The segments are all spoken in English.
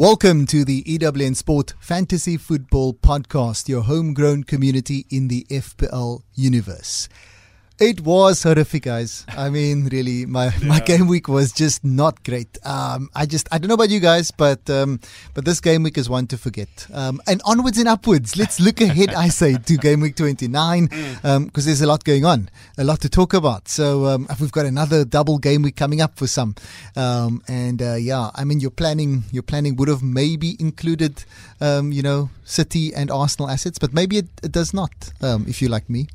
Welcome to the EWN Sport Fantasy Football Podcast, your homegrown community in the FPL universe. It was horrific, guys. I mean, really, my, yeah. my game week was just not great. Um, I just I don't know about you guys, but um, but this game week is one to forget. Um, and onwards and upwards. Let's look ahead. I say to game week twenty nine because um, there's a lot going on, a lot to talk about. So um, we've got another double game week coming up for some. Um, and uh, yeah, I mean, your planning your planning would have maybe included, you know, City and Arsenal assets, but maybe it, it does not. if you like me.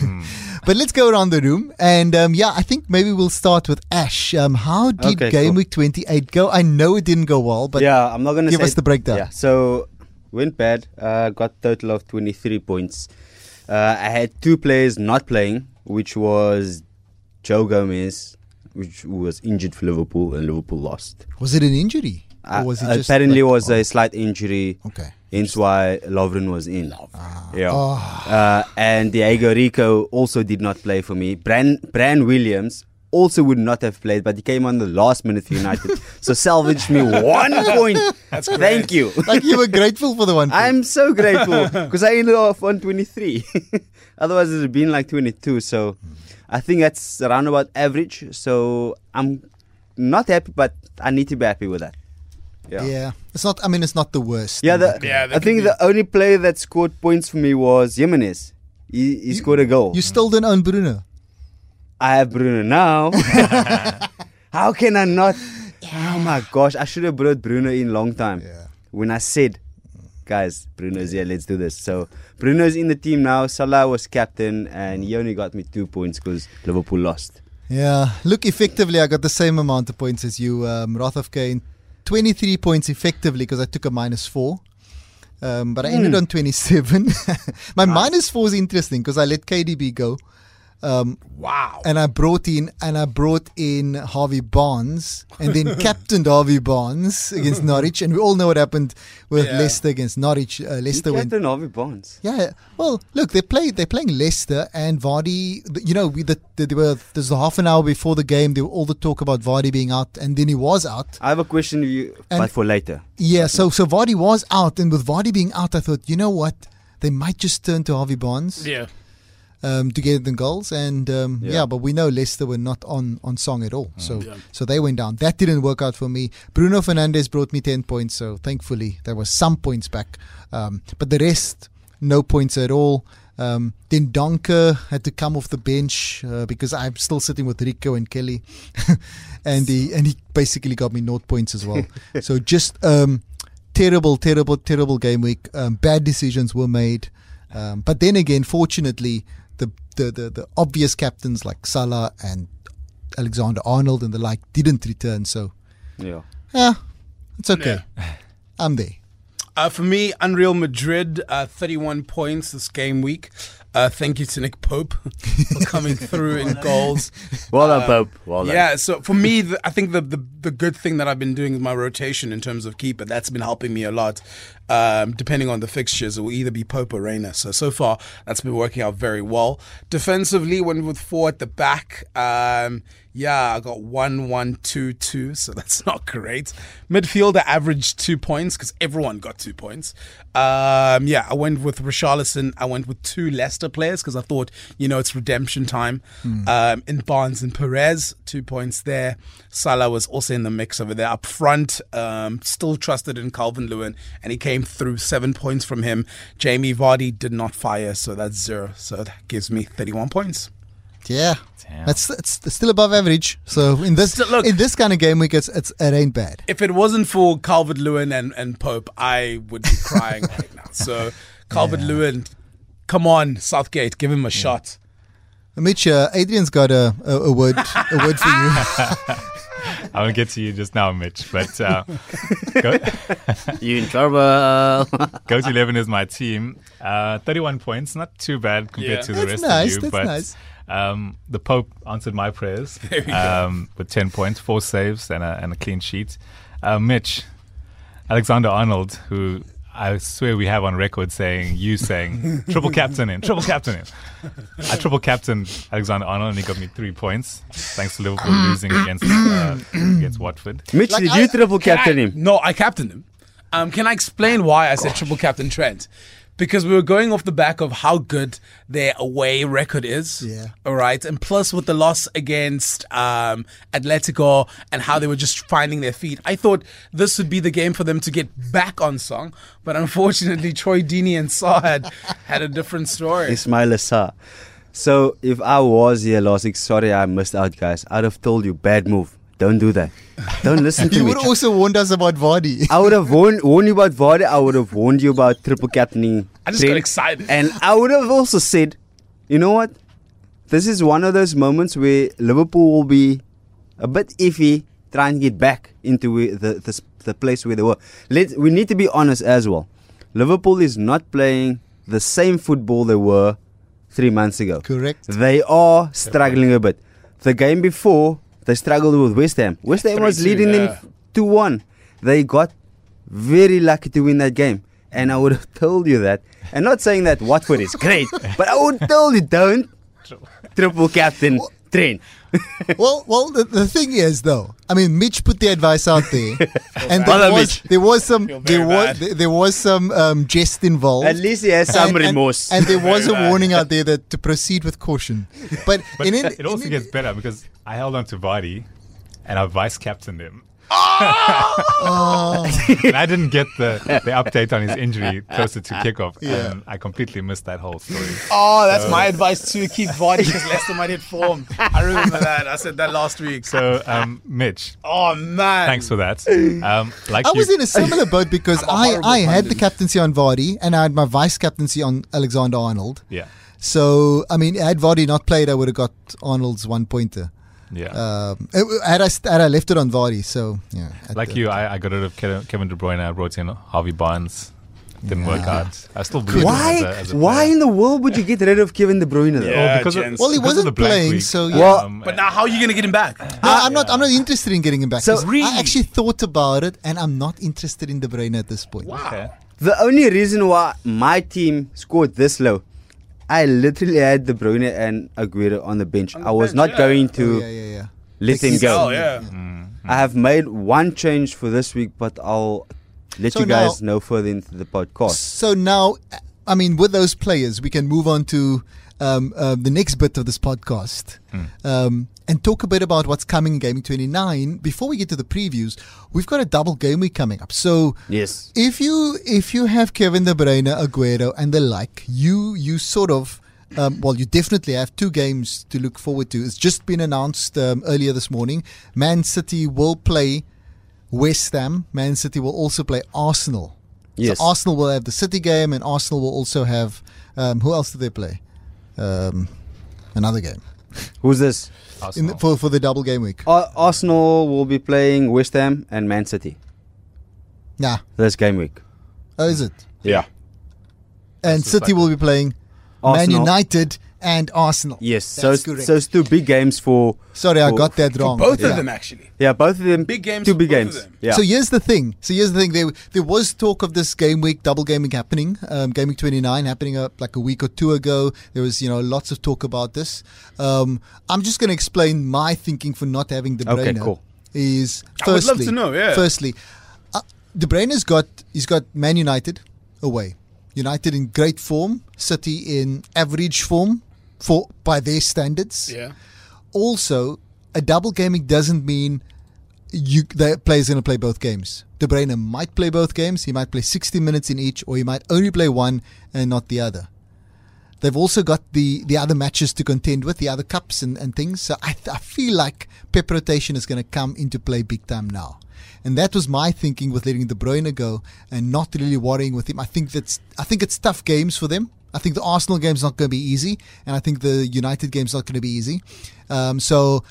Mm. but let's go around the room. And um, yeah, I think maybe we'll start with Ash. Um, how did okay, Game cool. Week 28 go? I know it didn't go well, but yeah, I'm not going to give us the breakdown. Yeah, so went bad. Uh, got total of 23 points. Uh, I had two players not playing, which was Joe Gomez, which was injured for Liverpool, and Liverpool lost. Was it an injury? Uh, was it apparently like, was oh. a slight injury. Okay. Hence why Lovren was in. Ah. Yeah. Oh. Uh, and Diego Rico also did not play for me. Bryan, Bryan Williams also would not have played, but he came on the last minute for United. so salvaged me one point. That's great. Thank you. like you were grateful for the one point. I'm so grateful because I ended off on 23. Otherwise, it would have been like 22. So I think that's around about average. So I'm not happy, but I need to be happy with that. Yeah. yeah. It's not, I mean, it's not the worst. Yeah, the, yeah I think the only player that scored points for me was Jimenez. He, he you, scored a goal. You still don't own Bruno? I have Bruno now. How can I not? Yeah. Oh my gosh, I should have brought Bruno in long time. Yeah. When I said, guys, Bruno's here, let's do this. So Bruno's in the team now. Salah was captain, and he only got me two points because Liverpool lost. Yeah, look, effectively, I got the same amount of points as you. Um, Roth Kane 23 points effectively because I took a minus four. Um, but I ended mm. on 27. My nice. minus four is interesting because I let KDB go. Um, wow! And I brought in and I brought in Harvey Barnes and then captained Harvey Barnes against Norwich, and we all know what happened with yeah. Leicester against Norwich. Uh, Leicester went. Captain Harvey Barnes. Yeah. Well, look, they played. They're playing Leicester and Vardy. You know, we the, the, they were there's a half an hour before the game. There were all the talk about Vardy being out, and then he was out. I have a question for you, and, but for later. Yeah. So so Vardy was out, and with Vardy being out, I thought, you know what, they might just turn to Harvey Barnes. Yeah um, to get the goals. And um, yeah. yeah. but we know Leicester were not on, on song at all. Mm. So yeah. so they went down. That didn't work out for me. Bruno Fernandes brought me 10 points. So thankfully, there was some points back. Um, but the rest, no points at all. Um, then Donker had to come off the bench uh, because I'm still sitting with Rico and Kelly, and he and he basically got me naught points as well. so just um, terrible, terrible, terrible game week. Um, bad decisions were made, um, but then again, fortunately, the, the, the, the obvious captains like Salah and Alexander Arnold and the like didn't return. So, yeah, yeah, it's okay. Yeah. I'm there. Uh, for me, Unreal Madrid, uh, 31 points this game week. Uh, thank you to Nick Pope for coming through in goals. Well done, uh, Pope. Well done. Yeah, so for me, the, I think the, the, the good thing that I've been doing is my rotation in terms of keeper. That's been helping me a lot. Um, depending on the fixtures, it will either be Pope or Reina. So so far, that's been working out very well. Defensively, when with four at the back. Um, yeah, I got one, one, two, two, so that's not great. Midfielder averaged two points because everyone got two points. Um, yeah, I went with Richarlison. I went with two Leicester players because I thought, you know, it's redemption time. Mm. Um, in Barnes and Perez, two points there. Salah was also in the mix over there. Up front, um, still trusted in Calvert Lewin, and he came through seven points from him. Jamie Vardy did not fire, so that's zero. So that gives me 31 points. Yeah, that's it's still above average. So in this still, look, in this kind of game week, it's, it's it ain't bad. If it wasn't for Calvert Lewin and, and Pope, I would be crying right now. So Calvert yeah. Lewin, come on, Southgate, give him a yeah. shot. Mitch, uh, Adrian's got a, a, a word a word for you. I will get to you just now, Mitch. But uh, go, you in trouble. go to eleven is my team. Uh, Thirty-one points, not too bad compared yeah. to the that's rest nice, of you. That's but nice. Um, the Pope answered my prayers um, with 10 points, four saves, and a, and a clean sheet. Uh, Mitch, Alexander Arnold, who I swear we have on record saying, you saying, triple captain in, triple captain in. I triple captain Alexander Arnold and he got me three points thanks to Liverpool losing against uh, against Watford. Mitch, like did I, you triple captain I, him? No, I captained him. Um, can I explain why I said Gosh. triple captain Trent? Because we were going off the back of how good their away record is. Yeah. All right. And plus with the loss against um, Atletico and how they were just finding their feet, I thought this would be the game for them to get back on song. But unfortunately, Troy Deeney and Sarr had, had a different story. Ismaila Sarr. So if I was here last week, sorry I missed out, guys. I'd have told you, bad move. Don't do that. Don't listen to you me. You would also warned us about Vardy. I would have warned, warned you about Vardy. I would have warned you about triple captaining. I just got excited. And I would have also said, you know what? This is one of those moments where Liverpool will be a bit iffy trying to get back into the, the, the place where they were. Let, we need to be honest as well. Liverpool is not playing the same football they were three months ago. Correct. They are struggling a bit. The game before, they struggled with West Ham. West Ham was leading yeah. them 2 1. They got very lucky to win that game. And I would have told you that. And not saying that Watford is great, but I would tell you don't triple captain Trent. well, well, the, the thing is though, I mean, Mitch put the advice out there, and there was, there was some there was there, there, was some um, jest involved. At least he has some and, remorse, and, and there was a warning out there that to proceed with caution. But, but in, in, it also in, gets better because I held on to Vardy, and I vice captained him oh. and I didn't get the, the update on his injury closer to kickoff. Yeah. And I completely missed that whole story. Oh, that's so, my advice to keep Vardy because Leicester might hit form. I remember that. I said that last week. So, um, Mitch. Oh, man. Thanks for that. Um, like I you, was in a similar boat because I, I had the captaincy on Vardy and I had my vice captaincy on Alexander Arnold. Yeah. So, I mean, had Vardy not played, I would have got Arnold's one pointer. Yeah. Um, had I had I left it on Vardy, so yeah. Like the, you, I, I got rid of Kevin De Bruyne. I brought in Harvey Barnes. Didn't yeah. work out. I still believe why. As a, as a why in the world would you get rid of Kevin De Bruyne? Though? Yeah, oh, because of, well, he wasn't playing, week. so yeah. Well, um, but now how are you going to get him back? No, I'm not. I'm not interested in getting him back. So really? I actually thought about it, and I'm not interested in De Bruyne at this point. Wow. Okay. The only reason why my team scored this low I literally had De Bruyne and Aguero on the bench. On the I was bench, not yeah. going to oh, yeah, yeah, let him go. Oh, yeah. Mm-hmm. I have made one change for this week, but I'll let so you guys now, know further into the podcast. So now, I mean, with those players, we can move on to um, uh, the next bit of this podcast mm. um, and talk a bit about what's coming in Game week 29. Before we get to the previews, we've got a double game week coming up. So yes, if you if you have Kevin De Bruyne, Aguero, and the like, you you sort of um, well, you definitely have two games to look forward to. It's just been announced um, earlier this morning. Man City will play West Ham. Man City will also play Arsenal. Yes. So Arsenal will have the City game, and Arsenal will also have. Um, who else do they play? Um, another game. Who's this? The, for for the double game week. Uh, Arsenal will be playing West Ham and Man City. Yeah. This game week. Oh, is it? Yeah. And City will be playing Arsenal. Man United and Arsenal. Yes, so so it's two big games for. Sorry, for, I got that wrong. both yeah. of them actually. Yeah, both of them. Big games. Two big games. Yeah. So here's the thing. So here's the thing. There there was talk of this game week, double game week happening, um, game week 29 happening uh, like a week or two ago. There was you know lots of talk about this. Um, I'm just going to explain my thinking for not having De Bruyne. Okay, cool. Is firstly, I would love to know. Yeah. Firstly, uh, De Bruyne's got he's got Man United away. United in great form, City in average form for by their standards. Yeah. Also, a double game week doesn't mean you the player's going to play both games. De Bruyne might play both games. He might play 60 minutes in each, or he might only play one and not the other. They've also got the, the other matches to contend with, the other cups and, and things. So I, I feel like pep rotation is going to come into play big time now. And that was my thinking with letting De Bruyne go and not really worrying with him. I think that's I think it's tough games for them. I think the Arsenal game's not going to be easy, and I think the United game's not going to be easy. Um, so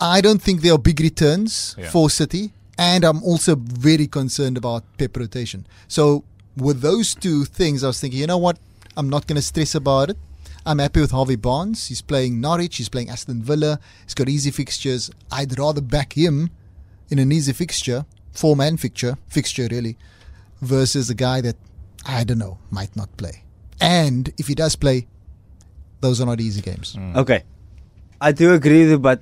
I don't think there are big returns yeah. for City, and I'm also very concerned about pep rotation. So with those two things, I was thinking, you know what? I'm not going to stress about it. I'm happy with Harvey Barnes. He's playing Norwich. He's playing Aston Villa. He's got easy fixtures. I'd rather back him in an easy fixture, four man fixture, fixture really, versus a guy that I don't know might not play. And if he does play, those are not easy games. Mm. Okay, I do agree with you, but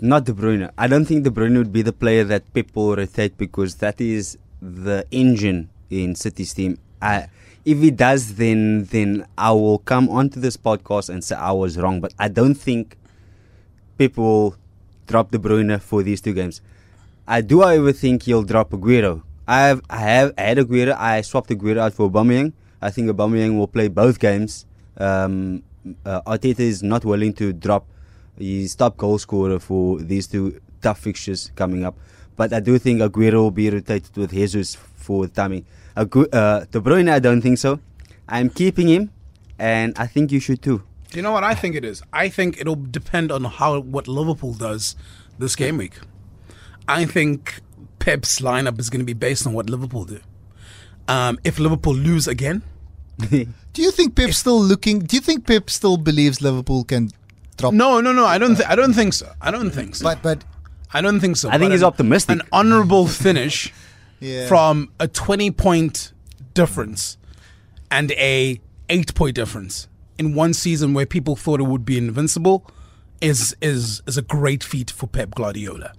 not De Bruyne. I don't think De Bruyne would be the player that people rotate because that is the engine in City's team. I, if he does, then then I will come onto this podcast and say I was wrong. But I don't think people will drop De Bruyne for these two games. I do, however, think he'll drop Aguero. I have I have I had Aguero. I swapped Aguero out for Aubameyang. I think Aubameyang will play both games. Um, uh, Arteta is not willing to drop his top goal scorer for these two tough fixtures coming up. But I do think Aguero will be rotated with Jesus for the timing. Agu- uh, De Bruyne, I don't think so. I'm keeping him, and I think you should too. Do you know what I think it is? I think it'll depend on how what Liverpool does this game week. I think Pep's lineup is going to be based on what Liverpool do. Um, if Liverpool lose again, do you think Pep's still looking? Do you think Pep still believes Liverpool can drop? No, no, no. I don't. Th- I don't think so. I don't think so. But but I don't think so. I think But he's an- optimistic. An honourable finish Yeah. from a twenty-point difference and a eight-point difference in one season where people thought it would be invincible is is is a great feat for Pep Guardiola.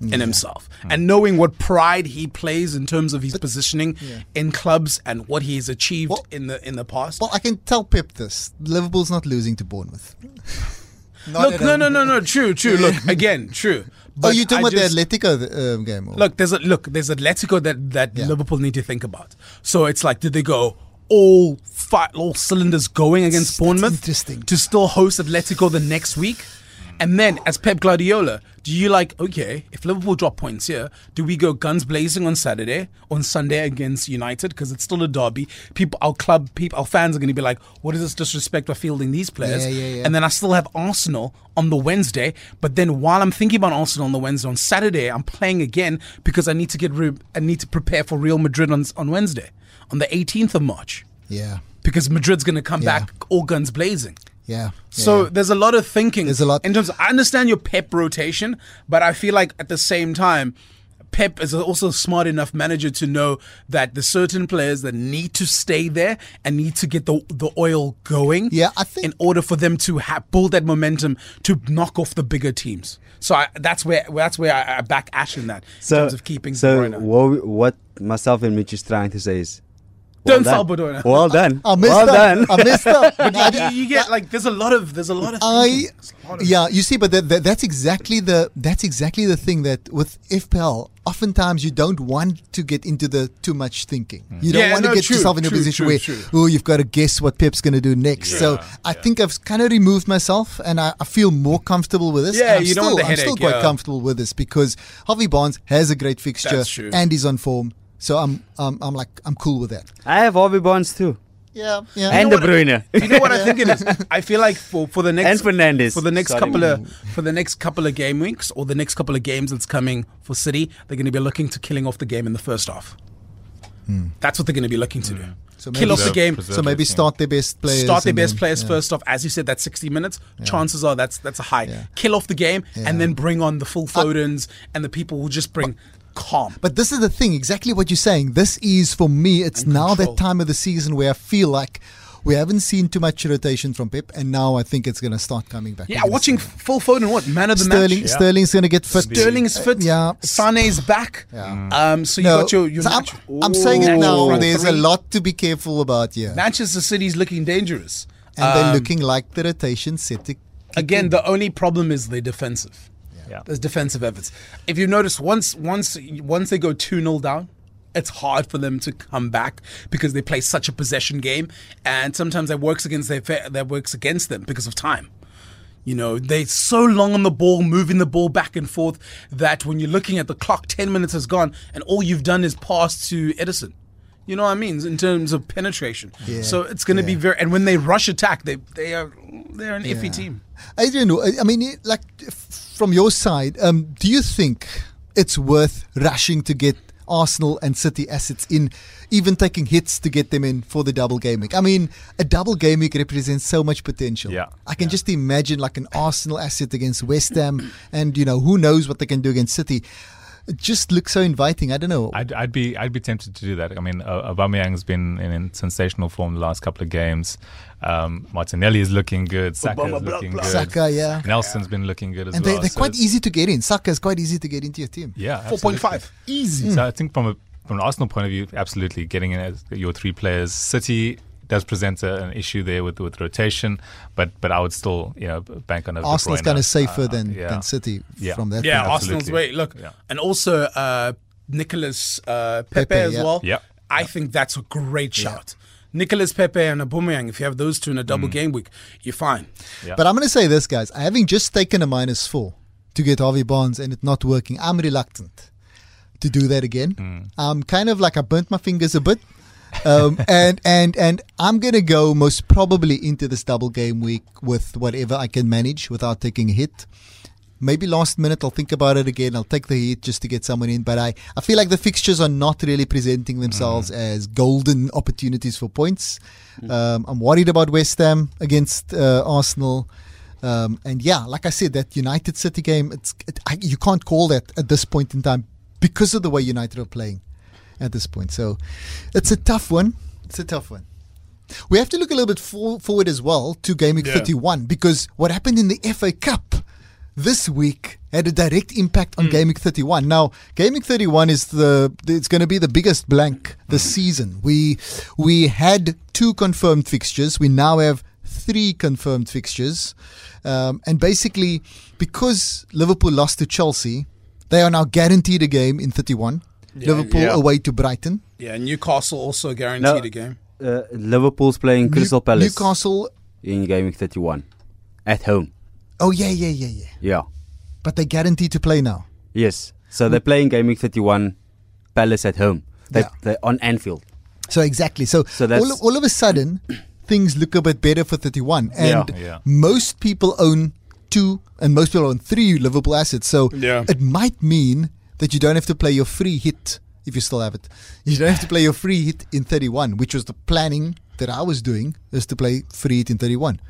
In himself, and knowing what pride he plays in terms of his positioning in clubs and what he has achieved Well- in the in the past. well, I can tell Pep this: Liverpool's not losing to Bournemouth. Look, no, no, no, no. True, true. Look, again, true. Oh, you talking I about just- the Atletico um, game? Or? Look, there's a look. There's Atletico that that Yeah. Liverpool need to think about. So it's like, did they go all fi- all cylinders going against That's Bournemouth interesting. to still host Atletico the next week? And then, as Pep Guardiola, do you like okay? If Liverpool drop points here, do we go guns blazing on Saturday, on Sunday against United because it's still a derby? People, our club, people, our fans are going to be like, "What is this disrespect for fielding these players?" Yeah, yeah, yeah. And then I still have Arsenal on the Wednesday. But then while I'm thinking about Arsenal on the Wednesday, on Saturday I'm playing again because I need to get re- I need to prepare for Real Madrid on on Wednesday, on the 18th of March, Yeah, because Madrid's going to come back all guns blazing. Yeah. So yeah. there's a lot of thinking. There's a lot- in terms. Of, I understand your Pep rotation, but I feel like at the same time. Pep is also a smart enough manager to know that the certain players that need to stay there and need to get the the oil going. Yeah, I think- in order for them to ha- build that momentum to knock off the bigger teams. So I, that's where that's where I, I back Ash in that in terms of keeping so what, what myself and Mitch is trying to say is, Don't well sell done. Well done. I messed well up. done. I messed up. But you, you get like there's a lot of there's a lot of I thinking. There's a lot of- yeah, you see, but that, that, that's exactly the that's exactly the thing that with FPL, oftentimes you don't want to get into the too much thinking. Mm. You don't Yeah, want to no, get true, yourself in a position true, where true. oh, you've got to guess what Pep's going to do next. so I yeah. think I've kind of removed myself, and I, I feel more comfortable with this. Yeah, and I'm you don't still, want the I'm still quite yeah. comfortable with this because Harvey Barnes has a great fixture and he's on form. So I'm I'm I'm like I'm cool with that. I have Harvey Barnes too. Yeah, yeah. and know De what- Bruyne. Do you know what I think it is? I feel like for, for the next And Fernandes. for the next Sorry. couple of for the next couple of game weeks or the next couple of games that's coming for City, they're going to be looking to killing off the game in the first half. Hmm. That's what they're going to be looking to do. Hmm. So Kill off the game. so maybe start their best players. Start their best then- players yeah. first off. As you said, that's 60 minutes. Chances are that's that's a high. Yeah. Kill off the game Yeah. and then bring on the full Fodens and the people will just bring calm. But this is the thing, exactly what you're saying. This is for me, it's And now control. that time of the season where I feel like we haven't seen too much rotation from Pep, and now I think it's going to start coming back. Yeah, watching see. full Foden, what man of the Sterling, match? Yeah. Sterling's going to get fit. Sterling's is fit. Yeah. Sane's back. Yeah. Um, so you No, got your, your so I'm, I'm saying it now. Front There's a lot to be careful about here, Manchester City's looking dangerous. and they're Um, looking like the rotation set to again. The only problem is they're defensive. Yeah. There's defensive efforts. If you notice, once once once they go two 0 down, it's hard for them to come back because they play such a possession game, and sometimes that works against their that works against them because of time. You know, they're so long on the ball, moving the ball back and forth, that when you're looking at the clock, 10 minutes has gone, and all you've done is pass to Ederson. You know what I mean? In terms of penetration. Yeah, So it's going to be very, and when they rush attack, they, they are, they're an iffy Yeah. team. Adrian, I I mean, like f- from your side, um, do you think it's worth rushing to get Arsenal and City assets in, even taking hits to get them in for the double game week? I mean, a double game week represents so much potential. Yeah, I can yeah. just imagine like an Arsenal asset against West Ham, and you know who knows what they can do against City. It just looks so inviting. I don't know. I'd, I'd be I'd be tempted to do that. I mean, uh, Aubameyang's been in, in sensational form the last couple of games. Um, Martinelli is looking good. Saka is looking good. Saka, yeah. Nelson's been looking good as and well. they, they're so quite easy to get in. Saka is quite easy to get into your team. Yeah, 4.5. absolutely. So I think from a from an Arsenal point of view, absolutely getting in as your three players. City does present a, an issue there with with rotation, but but I would still you know bank on a Arsenal's kind of safer uh, than, yeah. than City yeah. from that. Yeah, Arsenal's way. Look, yeah. and also uh, Nicolas uh, Pepe, Pepe, as well. Yeah, I think that's a great shot. Nicolas Pepe and Aubameyang, if you have those two in a double mm. game week, you're fine. Yeah. But I'm going to say this, guys. I having just taken a minus four to get Harvey Barnes and it not working, I'm reluctant to do that again. Mm. I'm kind of like I burnt my fingers a bit. um, and and and I'm gonna go most probably into this double game week with whatever I can manage without taking a hit. Maybe last minute I'll think about it again. I'll take the heat just to get someone in. But I, I feel like the fixtures are not really presenting themselves mm. as golden opportunities for points. Mm. Um, I'm worried about West Ham against uh, Arsenal. Um, and yeah, like I said, that United City game, it's it, I, you can't call that at this point in time because of the way United are playing at this point. So it's a tough one. It's a tough one. We have to look a little bit for, forward as well to game week yeah. 31 because what happened in the FA Cup this week had a direct impact on mm. Game week 31. Now, Game week 31 is the it's going to be the biggest blank this mm. season. We we had two confirmed fixtures. We now have three confirmed fixtures, um, and basically because Liverpool lost to Chelsea, they are now guaranteed a game in 31. Yeah, Liverpool yeah. away to Brighton. Yeah, Newcastle also guaranteed no, a game. Uh, Liverpool's playing Crystal New- Palace. Newcastle in Game week 31 at home. Oh yeah, yeah, yeah, yeah. Yeah. But they guaranteed to play now. Yes. So they're playing Game week 31 Palace at home. They, yeah. They're on Anfield. So exactly. So, so all, of, all of a sudden, things look a bit better for 31. And yeah. Yeah. most people own two and most people own three Liverpool assets. So yeah. it might mean that you don't have to play your free hit if you still have it. You don't have to play your free hit in 31, which was the planning that I was doing, is to play free hit in 31.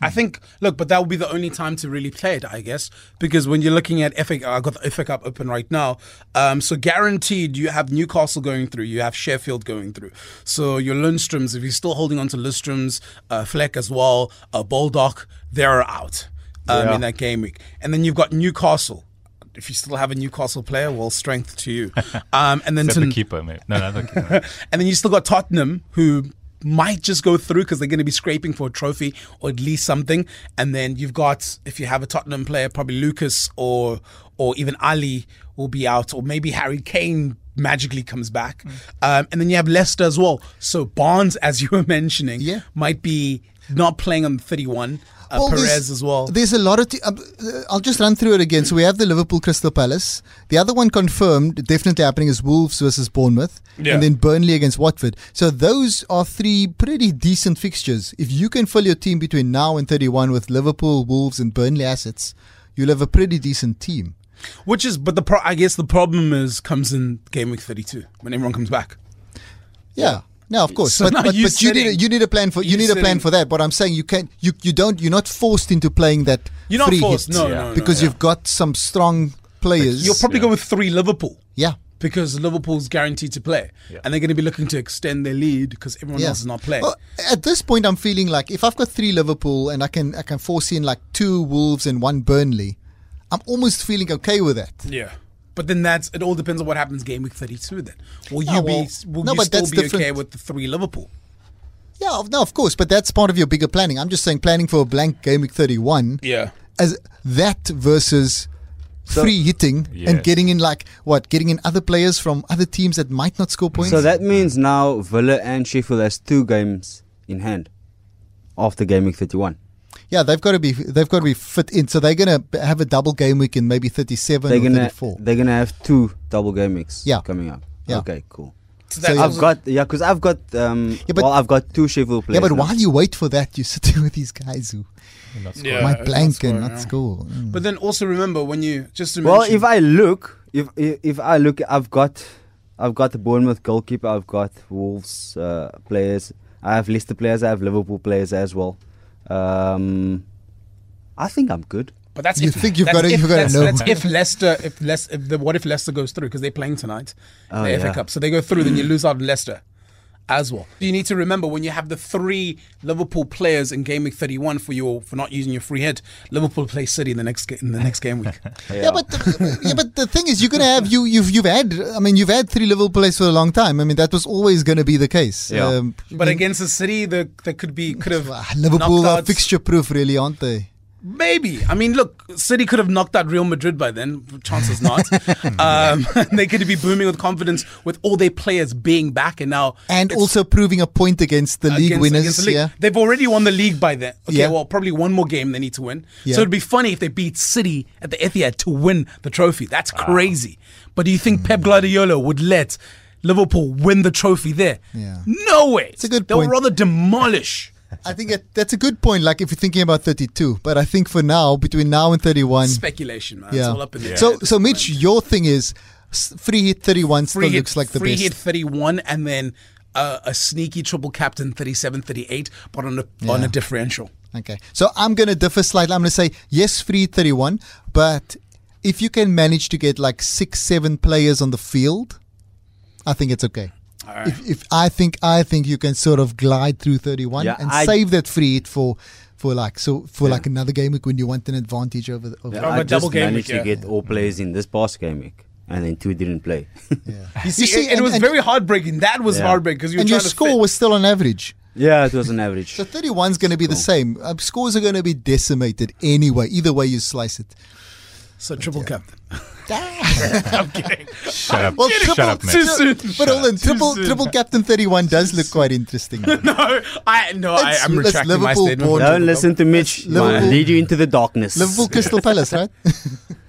I think, look, but that will be the only time to really play it, I guess, because when you're looking at FA, I got the FA Cup open right now. Um, so guaranteed, you have Newcastle going through, you have Sheffield going through. So your Lundstrams, if you're still holding on to Lundstrams, uh, Fleck as well, uh, Baldock, they're out um, yeah. in that game week, and then you've got Newcastle if you still have a Newcastle player, well, strength to you. Um, and then to, the keeper, mate. No, no, the keeper. and then you still got Tottenham, who might just go through because they're going to be scraping for a trophy or at least something. And then you've got, if you have a Tottenham player, probably Lucas or or even Alli will be out, or maybe Harry Kane magically comes back. Mm. Um, and then you have Leicester as well. So Barnes, as you were mentioning, yeah. might be not playing on the 31 uh, well, Perez as well. There's a lot of. T- uh, I'll just run through it again. So we have the Liverpool Crystal Palace. The other one confirmed, definitely happening, is Wolves versus Bournemouth, yeah. and then Burnley against Watford. So those are three pretty decent fixtures. If you can fill your team between now and 31 with Liverpool, Wolves, and Burnley assets, you'll have a pretty decent team. Which is, but the pro- I guess the problem is comes in game week 32 when everyone comes back. Yeah. No, of course, so but, but, you, but you, need a, you need a plan for you, need a plan for that. But I'm saying you can you you don't you're not forced into playing that. You're not forced, hit no, yeah. no, because yeah. you've got some strong players. You'll probably yeah. go with three Liverpool. Yeah, because Liverpool's guaranteed to play, and they're going to be looking to extend their lead because everyone else is not playing. Well, at this point, I'm feeling like if I've got three Liverpool and I can I can force in like two Wolves and one Burnley, I'm almost feeling okay with that. Yeah. But then that's it. All depends on what happens game week thirty-two. Then will you oh, well, be will no, you still be different. okay with the three Liverpool? Yeah, no, of course, but that's part of your bigger planning. I'm just saying planning for a blank game week 31. Yeah. As that versus so, free hitting yes. and getting in like what getting in other players from other teams that might not score points. So that means now Villa and Sheffield has two games in hand after game week 31. Yeah, they've got to be they've got to be fit in. So they're gonna have a double game week in maybe 37 they're gonna, 34. They're gonna have two double game weeks. Yeah. coming up. Yeah. Okay, cool. So I've got yeah, because I've got um, yeah, but, well, I've got two Sheffield players. Yeah, but now. while you wait for that, you're sitting with these guys who yeah, might blank and not score. Mm. But then also remember when you just to well, if I look, if, if if I look, I've got I've got the Bournemouth goalkeeper, I've got Wolves uh, players, I have Leicester players, I have Liverpool players as well. Um, I think I'm good. But that's you if, think you've got to you've got to know. That's if Leicester if Leicester if the, what if Leicester goes through because they're playing tonight, oh, the yeah. FA Cup, so they go through, then you lose out Leicester. As well. You need to remember when you have the three Liverpool players in game week 31 for your for not using your free hit, Liverpool play City in the next in the next game week. yeah. yeah. but the, yeah, but the thing is, you're gonna have you you've you've had I mean you've had three Liverpool players for a long time. I mean that was always going to be the case. Yeah. Um, but I mean, against the City, there there could be could have Liverpool are fixture proof, really, aren't they? Maybe. I mean, look, City could have knocked out Real Madrid by then. Chances not. um, they could be booming with confidence with all their players being back, and now and also proving a point against the league winners. Against the league. Yeah, they've already won the league by then. Okay, yeah. well, probably one more game they need to win. Yeah. So it'd be funny if they beat City at the Etihad to win the trophy. That's crazy. But do you think mm. Pep Guardiola would let Liverpool win the trophy there? Yeah. No way. It's a good They'll point. rather demolish I think it, that's a good point. Like if you're thinking about 32, but I think for now, between now and 31, speculation, man. Yeah. It's all up in the yeah. So, so Mitch, your thing is free hit 31 free still hit, looks like the free best. Free hit 31, and then uh, a sneaky triple captain 37, 38, but on a yeah. on a differential. Okay, so I'm going to differ slightly. I'm going to say yes, free 31, but if you can manage to get like six, seven players on the field, I think it's okay. Right. If, if I think I think you can sort of glide through 31 yeah, and I, save that free hit for for like so for yeah. like another game week when you want an advantage over. The, over yeah, I just managed week, to get all players in this past game week. And then two didn't play. yeah. you see, you see it, and, it was and, very heartbreaking. That was heartbreaking because you and your score fit. was still on average. Yeah, it was an average. so 31 is going to be the same. Uh, scores are going to be decimated anyway. Either way you slice it. So triple yeah. captain. I'm kidding. Shut up. Well, triple, Shut up, Too soon. But hold on, triple triple captain 31 does look quite interesting. no, I no, I, am retracting Liverpool my statement. Don't listen to Mitch. Liverpool, lead you into the darkness. Liverpool Crystal Palace, right?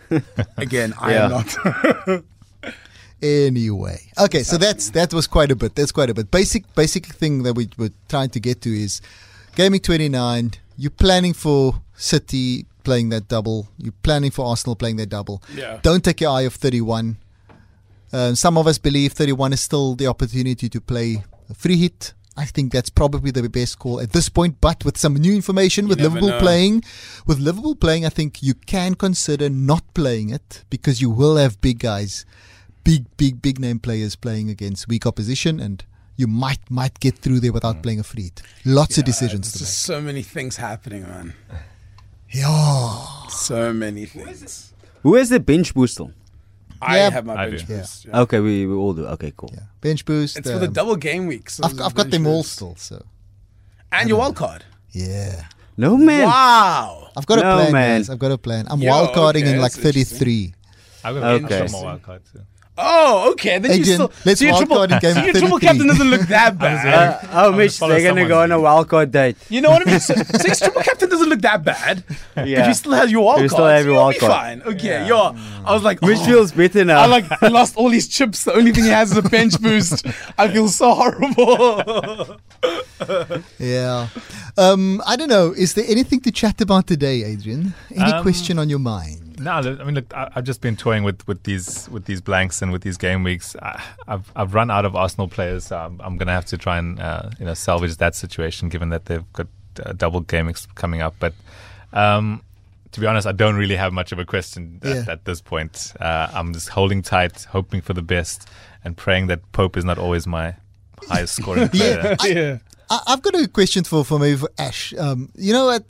Again, I am not. anyway, okay, so that's that was quite a bit. That's quite a bit. Basic basic thing that we were trying to get to is game week 29. You're planning for City playing that double. You're planning for Arsenal playing that double. Yeah. Don't take your eye off 31. Uh, some of us believe 31 is still the opportunity to play a free hit. I think that's probably the best call at this point. But with some new information, with Liverpool know. playing, with Liverpool playing, I think you can consider not playing it because you will have big guys, big, big, big name players playing against weak opposition, and you might might get through there without mm. playing a free hit. Lots yeah, of decisions. There's so many things happening, man. Yeah. So many things. Who has the bench booster? I yeah, have my I bench do. boost. Yeah. Okay, we, we all do. Okay, cool. Yeah. Bench boost. It's um, for the um, double game week. So I've, I've got them all still. So. And your wild card. Yeah. No man. Wow. I've got no, a plan, man. Guys. I've got a plan. I'm Yo, wild carding okay, in like 33. I've got okay. a wild card too. Oh, okay. Then Adrian, you still let's so your triple, game so your triple captain doesn't look that bad. Uh, oh, Mitch, they're gonna go on a wild card date. You know what I mean? So, so his triple captain doesn't look that bad. Yeah. If you still have your wild you still have your wild card. fine. Okay, yeah. yo, I was like, Mitch oh, feels better now. I like lost all his chips. The only thing he has is a bench boost. I feel so horrible. yeah. Um, I don't know. Is there anything to chat about today, Adrian? Any um, question on your mind? No, I mean, look, I, have just been toying with, with these with these blanks and with these game weeks. I, have I've run out of Arsenal players. So I'm, I'm going to have to try and uh, you know salvage that situation, given that they've got uh, double game weeks coming up. But um, to be honest, I don't really have much of a question at, yeah. at this point. Uh, I'm just holding tight, hoping for the best, and praying that Pope is not always my highest scoring player. yeah, I, have got a question for for maybe for Ash. Um, you know what?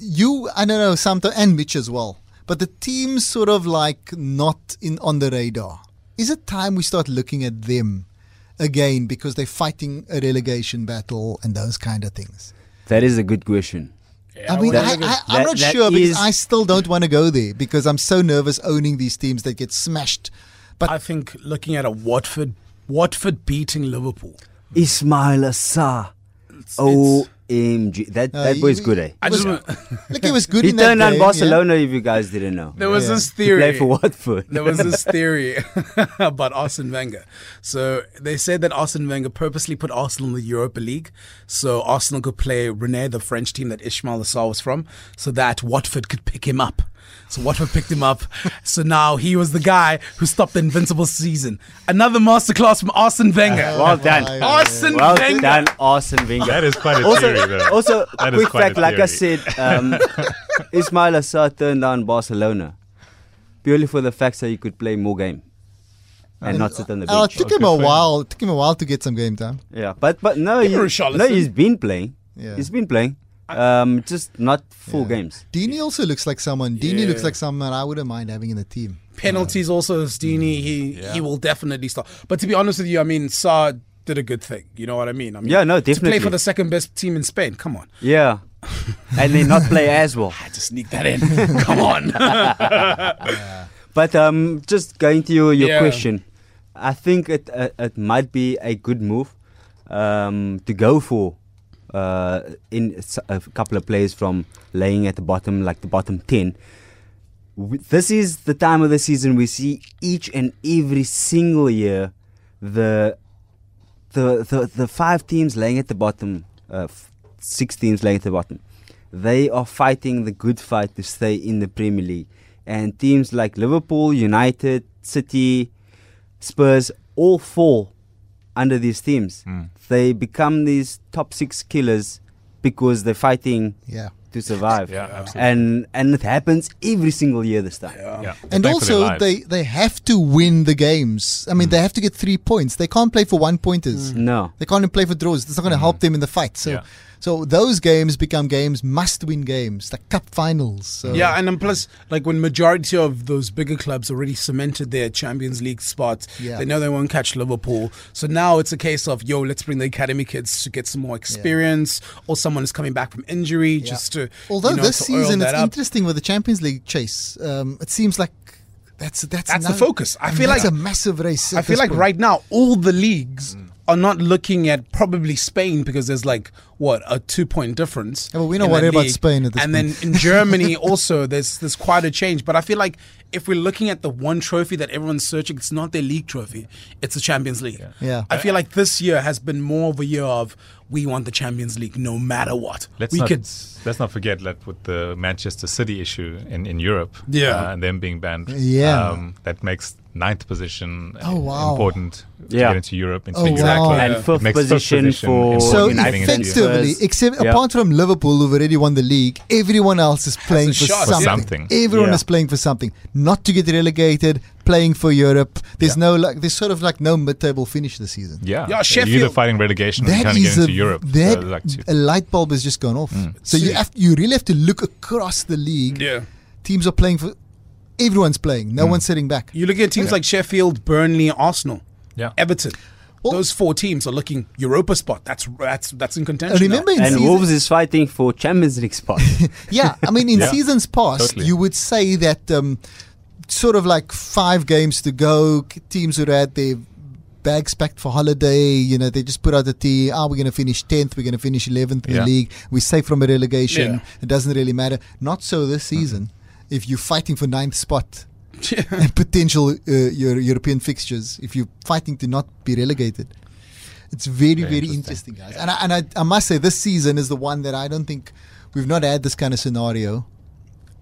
You, I don't know, Samto and Mitch as well but the team's sort of like not in on the radar. Is it time we start looking at them again because they're fighting a relegation battle and those kind of things? That is a good question. Yeah, I mean, I, am not that sure because I still don't want to go there because I'm so nervous owning these teams that get smashed. But I think looking at a Watford, Watford beating Liverpool, Ismaila Sarr. Oh, OMG. That uh, that boy's good, eh? I just look, he was good. he turned on Barcelona. Yeah. If you guys didn't know, there was yeah. this theory. He played for Watford. there was this theory about Arsene Wenger. So they said that Arsene Wenger purposely put Arsenal in the Europa League, so Arsenal could play Rennes, the French team that Ismaila Sarr was from, so that Watford could pick him up. So Watford picked him up. So now he was the guy who stopped the invincible season. Another masterclass from Arsene Wenger. Uh, well done. Arsene well Wenger. done, Arsene Wenger. That is quite a also, theory, though. Also, that quick fact, like I said, um, Ismaila Sarr turned down Barcelona purely for the fact that he could play more game. and, and not sit on the uh, bench. it took him a while. It took him a while to get some game time. Yeah, but but no, he, no, he's been playing. Yeah. He's been playing. Um, just not full yeah. games. Deeney also looks like someone. Deeney yeah. looks like someone I wouldn't mind having in the team. Penalties yeah. also as Deeney. He he will definitely start. But to be honest with you, I mean, Sarr did a good thing. You know what I mean? I mean, yeah, no, definitely. To play for the second best team in Spain. Come on. Yeah. and then not play as well. I had to sneak that in. Come on. but um, just going to your, your question, I think it uh, it might be a good move um, to go for uh, in a couple of players from laying at the bottom, like the bottom 10. This is the time of the season we see each and every single year the the the, the five teams laying at the bottom, uh, six teams laying at the bottom. They are fighting the good fight to stay in the Premier League, and teams like Liverpool, United, City, Spurs all fall under these teams. Mm. They become these top six killers because they're fighting yeah. to survive. yeah, And and it happens every single year this time. Yeah. yeah. And also they, they have to win the games. I mean mm. they have to get three points. They can't play for one pointers. Mm. No. They can't even play for draws. It's not gonna mm. help them in the fight. So yeah. So those games become games, must-win games, the cup finals. So. Yeah, and then plus, like when majority of those bigger clubs already cemented their Champions League spots, yeah. they know they won't catch Liverpool. So now it's a case of yo, let's bring the academy kids to get some more experience, yeah. or someone is coming back from injury yeah. just to. Although you know, this season it's up. interesting with the Champions League chase. Um, it seems like that's that's that's the focus. I feel like a massive race. I feel like point. right now all the leagues. Mm are not looking at probably Spain because there's like what a two point difference. Yeah, well, we know what about Spain at this And point. then in Germany also there's there's quite a change. But I feel like if we're looking at the one trophy that everyone's searching, it's not their league trophy, it's the Champions League. Yeah. yeah. I feel like this year has been more of a year of we want the Champions League no matter what. Let's we not, could let's not forget that with the Manchester City issue in, in Europe, yeah, uh, and them being banned, yeah, um, that makes ninth position oh, wow. important to yeah. get into Europe. Into oh, exactly. Wow. And fifth position, position, for so effectively, except yeah. apart from Liverpool, who've already won the league, everyone else is playing for something. something. Everyone yeah. is playing for something, not to get relegated, playing for Europe. There's no like, there's sort of like no mid-table finish this season. Yeah, yeah. Sheffield, You're either fighting relegation or trying to get into Europe. That so like a light bulb has just gone off. Mm. So See. you have you really have to look across the league. Yeah, teams are playing for everyone's playing. No mm. one's sitting back. You look at teams yeah. like Sheffield, Burnley, Arsenal, yeah, Everton. Well, Those four teams are looking Europa spot. That's that's that's in contention. Remember, in and season, Wolves is fighting for Champions League spot. yeah, I mean, in yeah, seasons past, totally. you would say that um, sort of like five games to go, teams who had their bags packed for holiday. You know, they just put out the tea. Ah, oh, we're going to finish 10th. We're going to finish 11th in yeah. the league. We're safe from a relegation. Yeah. It doesn't really matter. Not so this season. Mm-hmm if you're fighting for ninth spot and potential uh, your European fixtures, if you're fighting to not be relegated. It's very, very, very interesting. interesting. guys. And, I, and I, I must say, this season is the one that I don't think we've not had this kind of scenario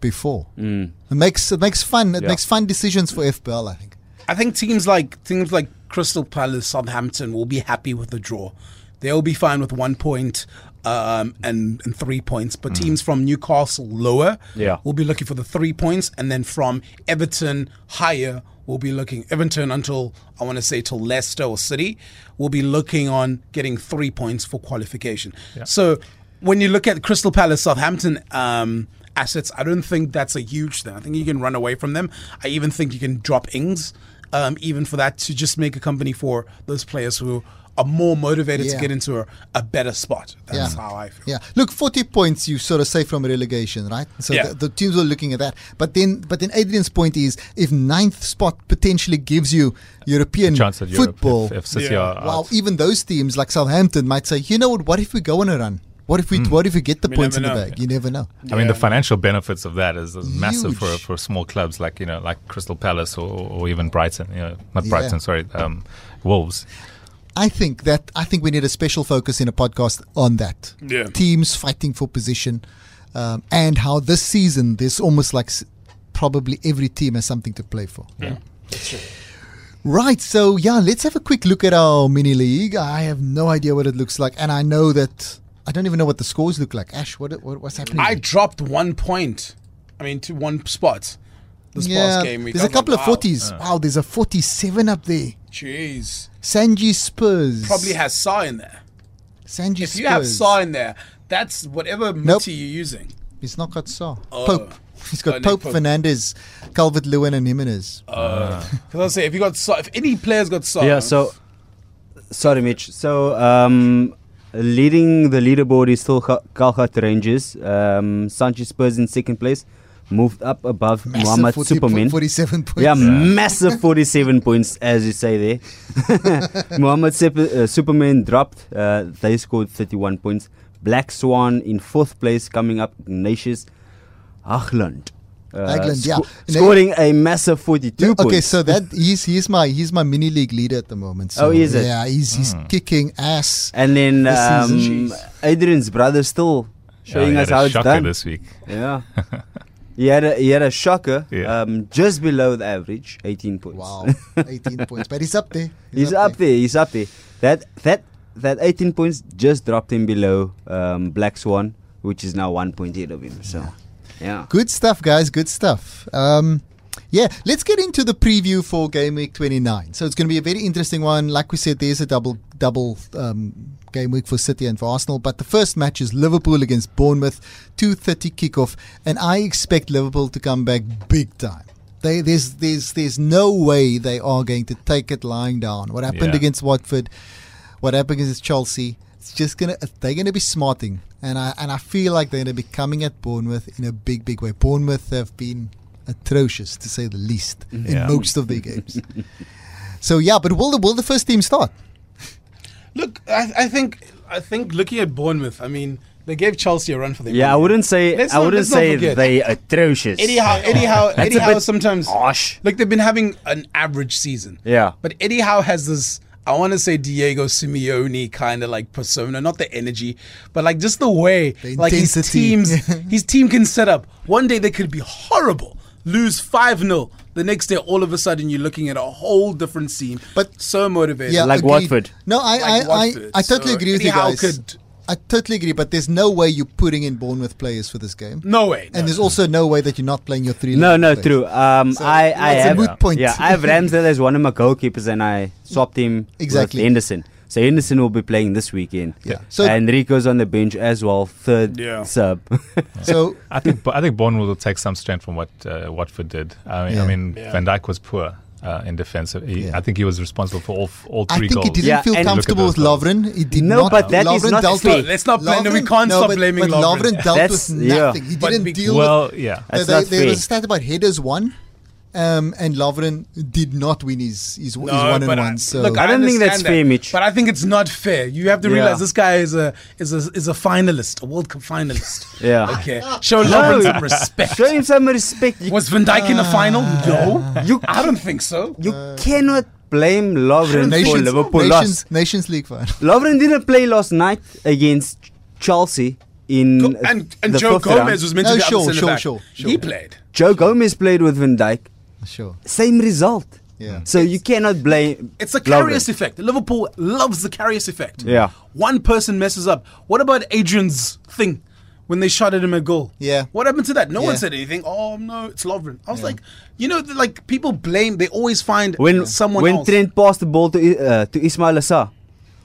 before. Mm. It makes it makes fun. It yeah. makes fun decisions for FPL. I think. I think teams like teams like Crystal Palace, Southampton will be happy with the draw. They'll be fine with one point um, and, and three points. But mm. teams from Newcastle lower yeah. will be looking for the three points, and then from Everton higher will be looking Everton until I want to say till Leicester or City will be looking on getting three points for qualification. Yeah. So when you look at Crystal Palace, Southampton. Um, assets, I don't think that's a huge thing. I think you can run away from them. I even think you can drop Ings, um, even for that, to just make a company for those players who are more motivated yeah. to get into a, a better spot. That's yeah. how I feel. Yeah. Look, 40 points you sort of say from relegation, right? So yeah. the, the, teams were looking at that. But then but then Adrian's point is if ninth spot potentially gives you European football. Europe, if, if yeah. well, even those teams like Southampton might say, you know what, what if we go on a run? What if we mm. what if we get the we points in the bag? You never know. I mean, the financial benefits of that is, is massive for for small clubs like you know like Crystal Palace or, or even Brighton. You know, not Brighton, sorry, um, Wolves. I think that I think we need a special focus in a podcast on that. Yeah. Teams fighting for position, um, and how this season there's almost like probably every team has something to play for. Yeah, that's true. Right, so yeah, let's have a quick look at our mini league. I have no idea what it looks like, and I know that I don't even know what the scores look like. Ash, what, what what's happening? I dropped one point. I mean, to one spot. This yeah, past game week. There's a couple like, of 40s. Uh. Wow, there's a 47 up there. Jeez. Sanji Spurs. Probably has Sarr in there. Sanji if Spurs. you have Sarr in there, that's whatever nope. you're using. He's not got Sarr. Oh. Pope. He's got Pope, Pope, Fernandes, Calvert Lewin, and Jimenez. Because uh, I say, if you got Sarr, if any player's got Sarr. Yeah, so. Sorry, Mitch. So, um, leading the leaderboard is still Calcutta Rangers. Um, Sanchez Spurs in second place moved up above massive Muhammad 40 Superman. 47 points. Yeah, yeah, massive 47 points, as you say there. Muhammad uh, Superman dropped. Uh, they scored 31 points. Black Swan in fourth place, coming up Ignatius Achland. Uh, sco- yeah. Scoring a massive 42 Okay, points. so that he's he's my he's my mini league leader at the moment. So oh, is it? Yeah, he's he's mm. kicking ass. And then um, Adrian's brother still showing us how it's done this week. Yeah. He had a he had a shocker, yeah. um, just below the average, 18 points. Wow, 18 points, but he's up there. He's, he's up, up there. there. He's up there. That that that 18 points just dropped him below um, Black Swan, which is now one point ahead of him. So, yeah. yeah. Good stuff, guys. Good stuff. Um, yeah, let's get into the preview for game week 29. So it's going to be a very interesting one. Like we said, there's a double double um, game week for City and for Arsenal. But the first match is Liverpool against Bournemouth, 2:30 kickoff, and I expect Liverpool to come back big time. They, there's there's there's no way they are going to take it lying down. What happened yeah. against Watford? What happened against Chelsea? It's just gonna they're gonna be smarting, and I and I feel like they're gonna be coming at Bournemouth in a big big way. Bournemouth have been atrocious to say the least yeah. in most of their games. so yeah, but will the will the first team start? Look, I, I think I think looking at Bournemouth, I mean. They gave Chelsea a run for their money. yeah, money. I wouldn't say let's I not, wouldn't say they atrocious. Eddie Howe, Eddie Howe, Eddie Howe sometimes harsh. Like they've been having an average season. Yeah, but Eddie Howe has this I want to say Diego Simeone kind of like persona, not the energy, but like just the way the like his teams, his team can set up. One day they could be horrible, lose 5 0. The next day, all of a sudden, you're looking at a whole different scene. But so motivated. Yeah, like agreed. Watford. No, I, like I, Watford. I, I, totally so agree with you guys. Could, I totally agree, but there's no way you're putting in Bournemouth players for this game. No way. No, and there's no. also no way that you're not playing your three. No, no, players. true. Um, so I, I have. A moot point. Yeah, I have Ramsdale as one of my goalkeepers, and I swapped him exactly. with Henderson. So Henderson will be playing this weekend. Yeah. So and Rico's on the bench as well, third yeah. sub. so I think I think Bournemouth will take some strength from what uh, Watford did. I mean, yeah. I mean yeah. Van Dijk was poor. Uh, in defense, he, I think he was responsible for all all three goals. I think he didn't feel comfortable with Lovren. He did no, not. but that Lovren is not dealt with, Let's not blame. Lovren, we can't no, stop but, blaming but Lovren. Lovren dealt That's, with nothing. He didn't but deal well, with. Well, yeah. That's uh, there was a stat about headers one um, and Lovren did not win his his, no, his one and one. So look, I, I don't think that's that, fair, Mitch. But I think it's not fair. You have to realize yeah. this guy is a is a is a finalist, a World Cup finalist. yeah. Okay. Show no. Lovren some respect. Show him some respect. Was Van Dijk uh, in the final? No. You, I don't think so. You uh, cannot blame Lovren Nations, for Liverpool Nations, loss. Nations League final. Lovren didn't play last night against Chelsea in Go, and and Joe Gomez round. was meant no, to be sure, sure, sure, sure, He played. Joe Gomez played with Van Dijk. Sure. Same result. Yeah. So you cannot blame. It's a Karius effect. Liverpool loves the Karius effect. Yeah. One person messes up. What about Adrian's thing when they shot at him a goal? Yeah. What happened to that? No yeah. one said anything. Oh no, it's Lovren. I was yeah. like, you know, like people blame. They always find when someone when else. Trent passed the ball to uh, to Ismaila Sarr.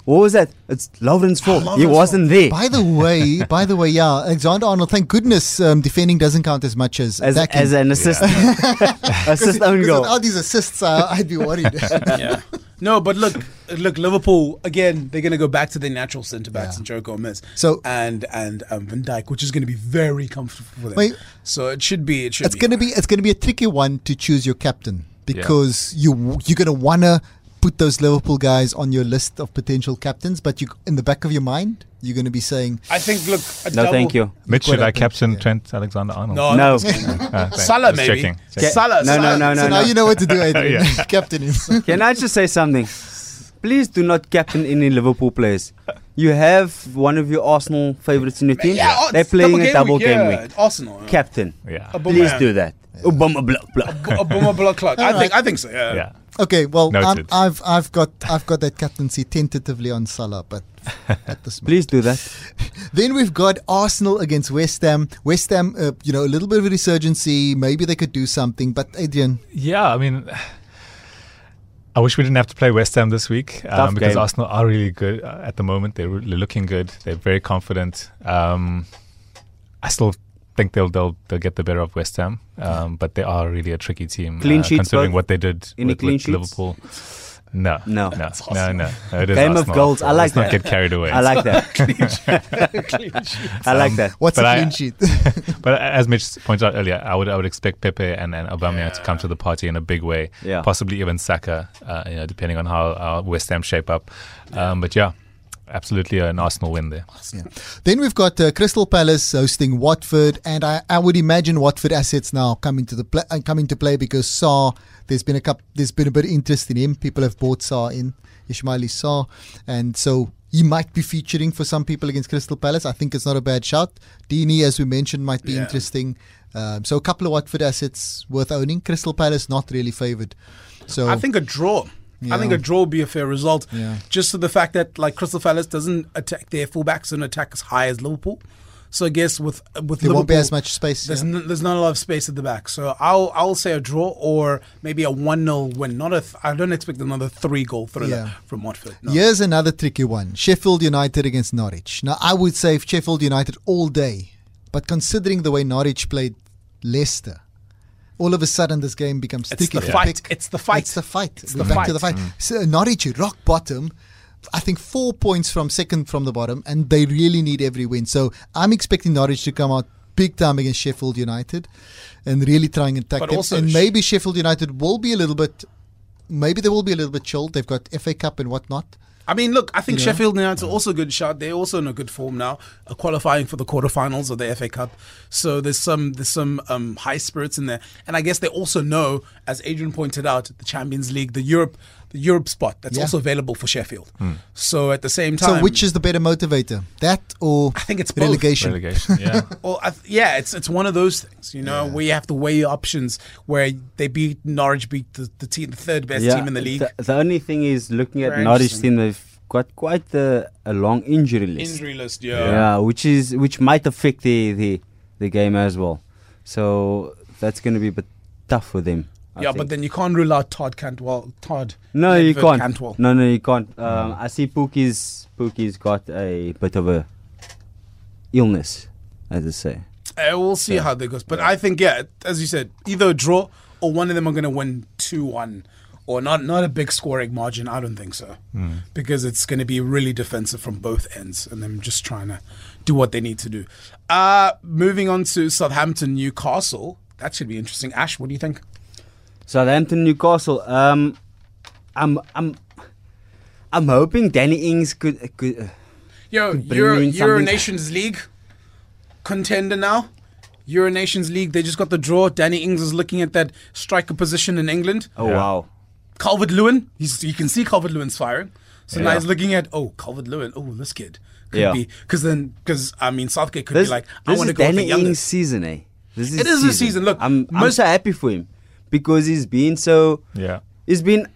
What was that? It's Lovren's fault. Oh, he wasn't there. By the way, by the way, yeah, Alexander Arnold. Thank goodness um, defending doesn't count as much as as, as an assist. Yeah. assist own goal. All these assists, uh, I'd be worried. yeah. No, but look, look, Liverpool again. They're going to go back to their natural centre backs yeah. and Joe Gomez. So and and um, Van Dijk, which is going to be very comfortable for them. Wait, so it should be. It should. It's going to be. It's going to be a tricky one to choose your captain because yeah. you you're going to wanna put those Liverpool guys on your list of potential captains, but you in the back of your mind, you're going to be saying, "I think, look, no, thank you." Mitch, should I captain yeah. Trent Alexander-Arnold? No, no. uh, Salah maybe. Checking. Checking. Salah. No, no, no, no. So no. now you know what to do, Adrian. captain him. Can I just say something? Please do not captain any Liverpool players. You have one of your Arsenal favourites in your team. Yeah, They're playing double a double game, game week. Arsenal. Captain. Yeah. Please do that. Obama block block. Obama block clock. I think I think so. Yeah. Yeah. Okay, well, i have I've got I've got that captaincy tentatively on Salah, but at this please do that. then we've got Arsenal against West Ham. West Ham, uh, you know, a little bit of a resurgency. Maybe they could do something, but Adrian. Yeah, I mean. I wish we didn't have to play West Ham this week um, because game. Arsenal are really good uh, at the moment. They're really looking good. They're very confident. Um, I still think they'll they'll they'll get the better of West Ham, um, but they are really a tricky team. Clean uh, sheets, considering what they did Any with, clean with Liverpool. No, no, no, awesome. no, no. no Game Arsenal. of goals. I like Let's that. Not get carried away. I like that. clean I like that. What's a clean I, sheet? but as Mitch pointed out earlier, I would I would expect Pepe and, and Aubameyang yeah. to come to the party in a big way. Yeah. Possibly even Saka, uh, you know, depending on how, how West Ham shape up. Um, but yeah, absolutely an Arsenal win there. Yeah. Then we've got uh, Crystal Palace hosting Watford, and I, I would imagine Watford assets now coming to the play, uh, coming to play because Sarr. There's been a couple, there's been a bit of interest in him. People have bought Sarr in Ismaila Sarr, and so he might be featuring for some people against Crystal Palace. I think it's not a bad shout. Deeney, as we mentioned, might be yeah. interesting. Um, so a couple of Watford assets worth owning. Crystal Palace not really favoured. So I think a draw. Yeah. I think a draw would be a fair result. Yeah. Just to the fact that like Crystal Palace doesn't attack their fullbacks and attack as high as Liverpool. So I guess with with there Liverpool, won't be as much space. There's, yeah. there's not a lot of space at the back. So I'll I'll say a draw or maybe a one 0 win. Not a th- I don't expect another three goal thriller yeah. from Watford. No. Here's another tricky one: Sheffield United against Norwich. Now I would say Sheffield United all day, but considering the way Norwich played Leicester, all of a sudden this game becomes it's sticky. The fight. It's the fight. It's the fight. It's We're the back fight. to the fight. Mm. So Norwich rock bottom. I think four points from second from the bottom, and they really need every win. So I'm expecting Norwich to come out big time against Sheffield United, and really trying and attack but them. And maybe Sheffield United will be a little bit, maybe they will be a little bit chilled. They've got FA Cup and whatnot. I mean, look, I think yeah. Sheffield United are also a good shot. They're also in a good form now, uh, qualifying for the quarterfinals of the FA Cup. So there's some there's some um, high spirits in there, and I guess they also know, as Adrian pointed out, the Champions League, the Europe the Europe spot that's yeah. also available for Sheffield. Hmm. So at the same time, so which is the better motivator, that or I think it's relegation? Relegation, yeah. well, th- yeah, it's it's one of those things, you know, yeah. where you have to weigh your options. Where they beat Norwich, beat the, the team, the third best yeah, team in the league. The, the only thing is looking at Norwich team, they've got quite the, a long injury list. Injury list, yeah. Yeah, which is which might affect the the, the game as well. So that's going to be a bit tough for them. I yeah, think. but then you can't rule out Todd Cantwell. Todd. No, you can't. Cantwell. No, no, you can't. Um, I see Pukki's Pukki's got a bit of a illness, as I say. Uh, we'll see so, how that goes. But yeah. I think, yeah, as you said, either a draw or one of them are going to win 2 1 or not not a big scoring margin. I don't think so, mm. because it's going to be really defensive from both ends, and them just trying to do what they need to do. Uh moving on to Southampton, Newcastle. That should be interesting. Ash, what do you think? Southampton, Newcastle. Um, I'm I'm I'm hoping Danny Ings could could. Uh, Yo, could Euro, Euro Nations League contender now. Euro Nations League, they just got the draw. Danny Ings is looking at that striker position in England. Oh yeah. wow. Calvert Lewin, he's you can see Calvert Lewin's firing. So yeah. now he's looking at oh Calvert Lewin, oh this kid could yeah. be because then because I mean Southgate could this, be like I want to go Danny for Ings season, eh? This is it is season. a season. Look, I'm, I'm so happy for him because he's been so yeah he's been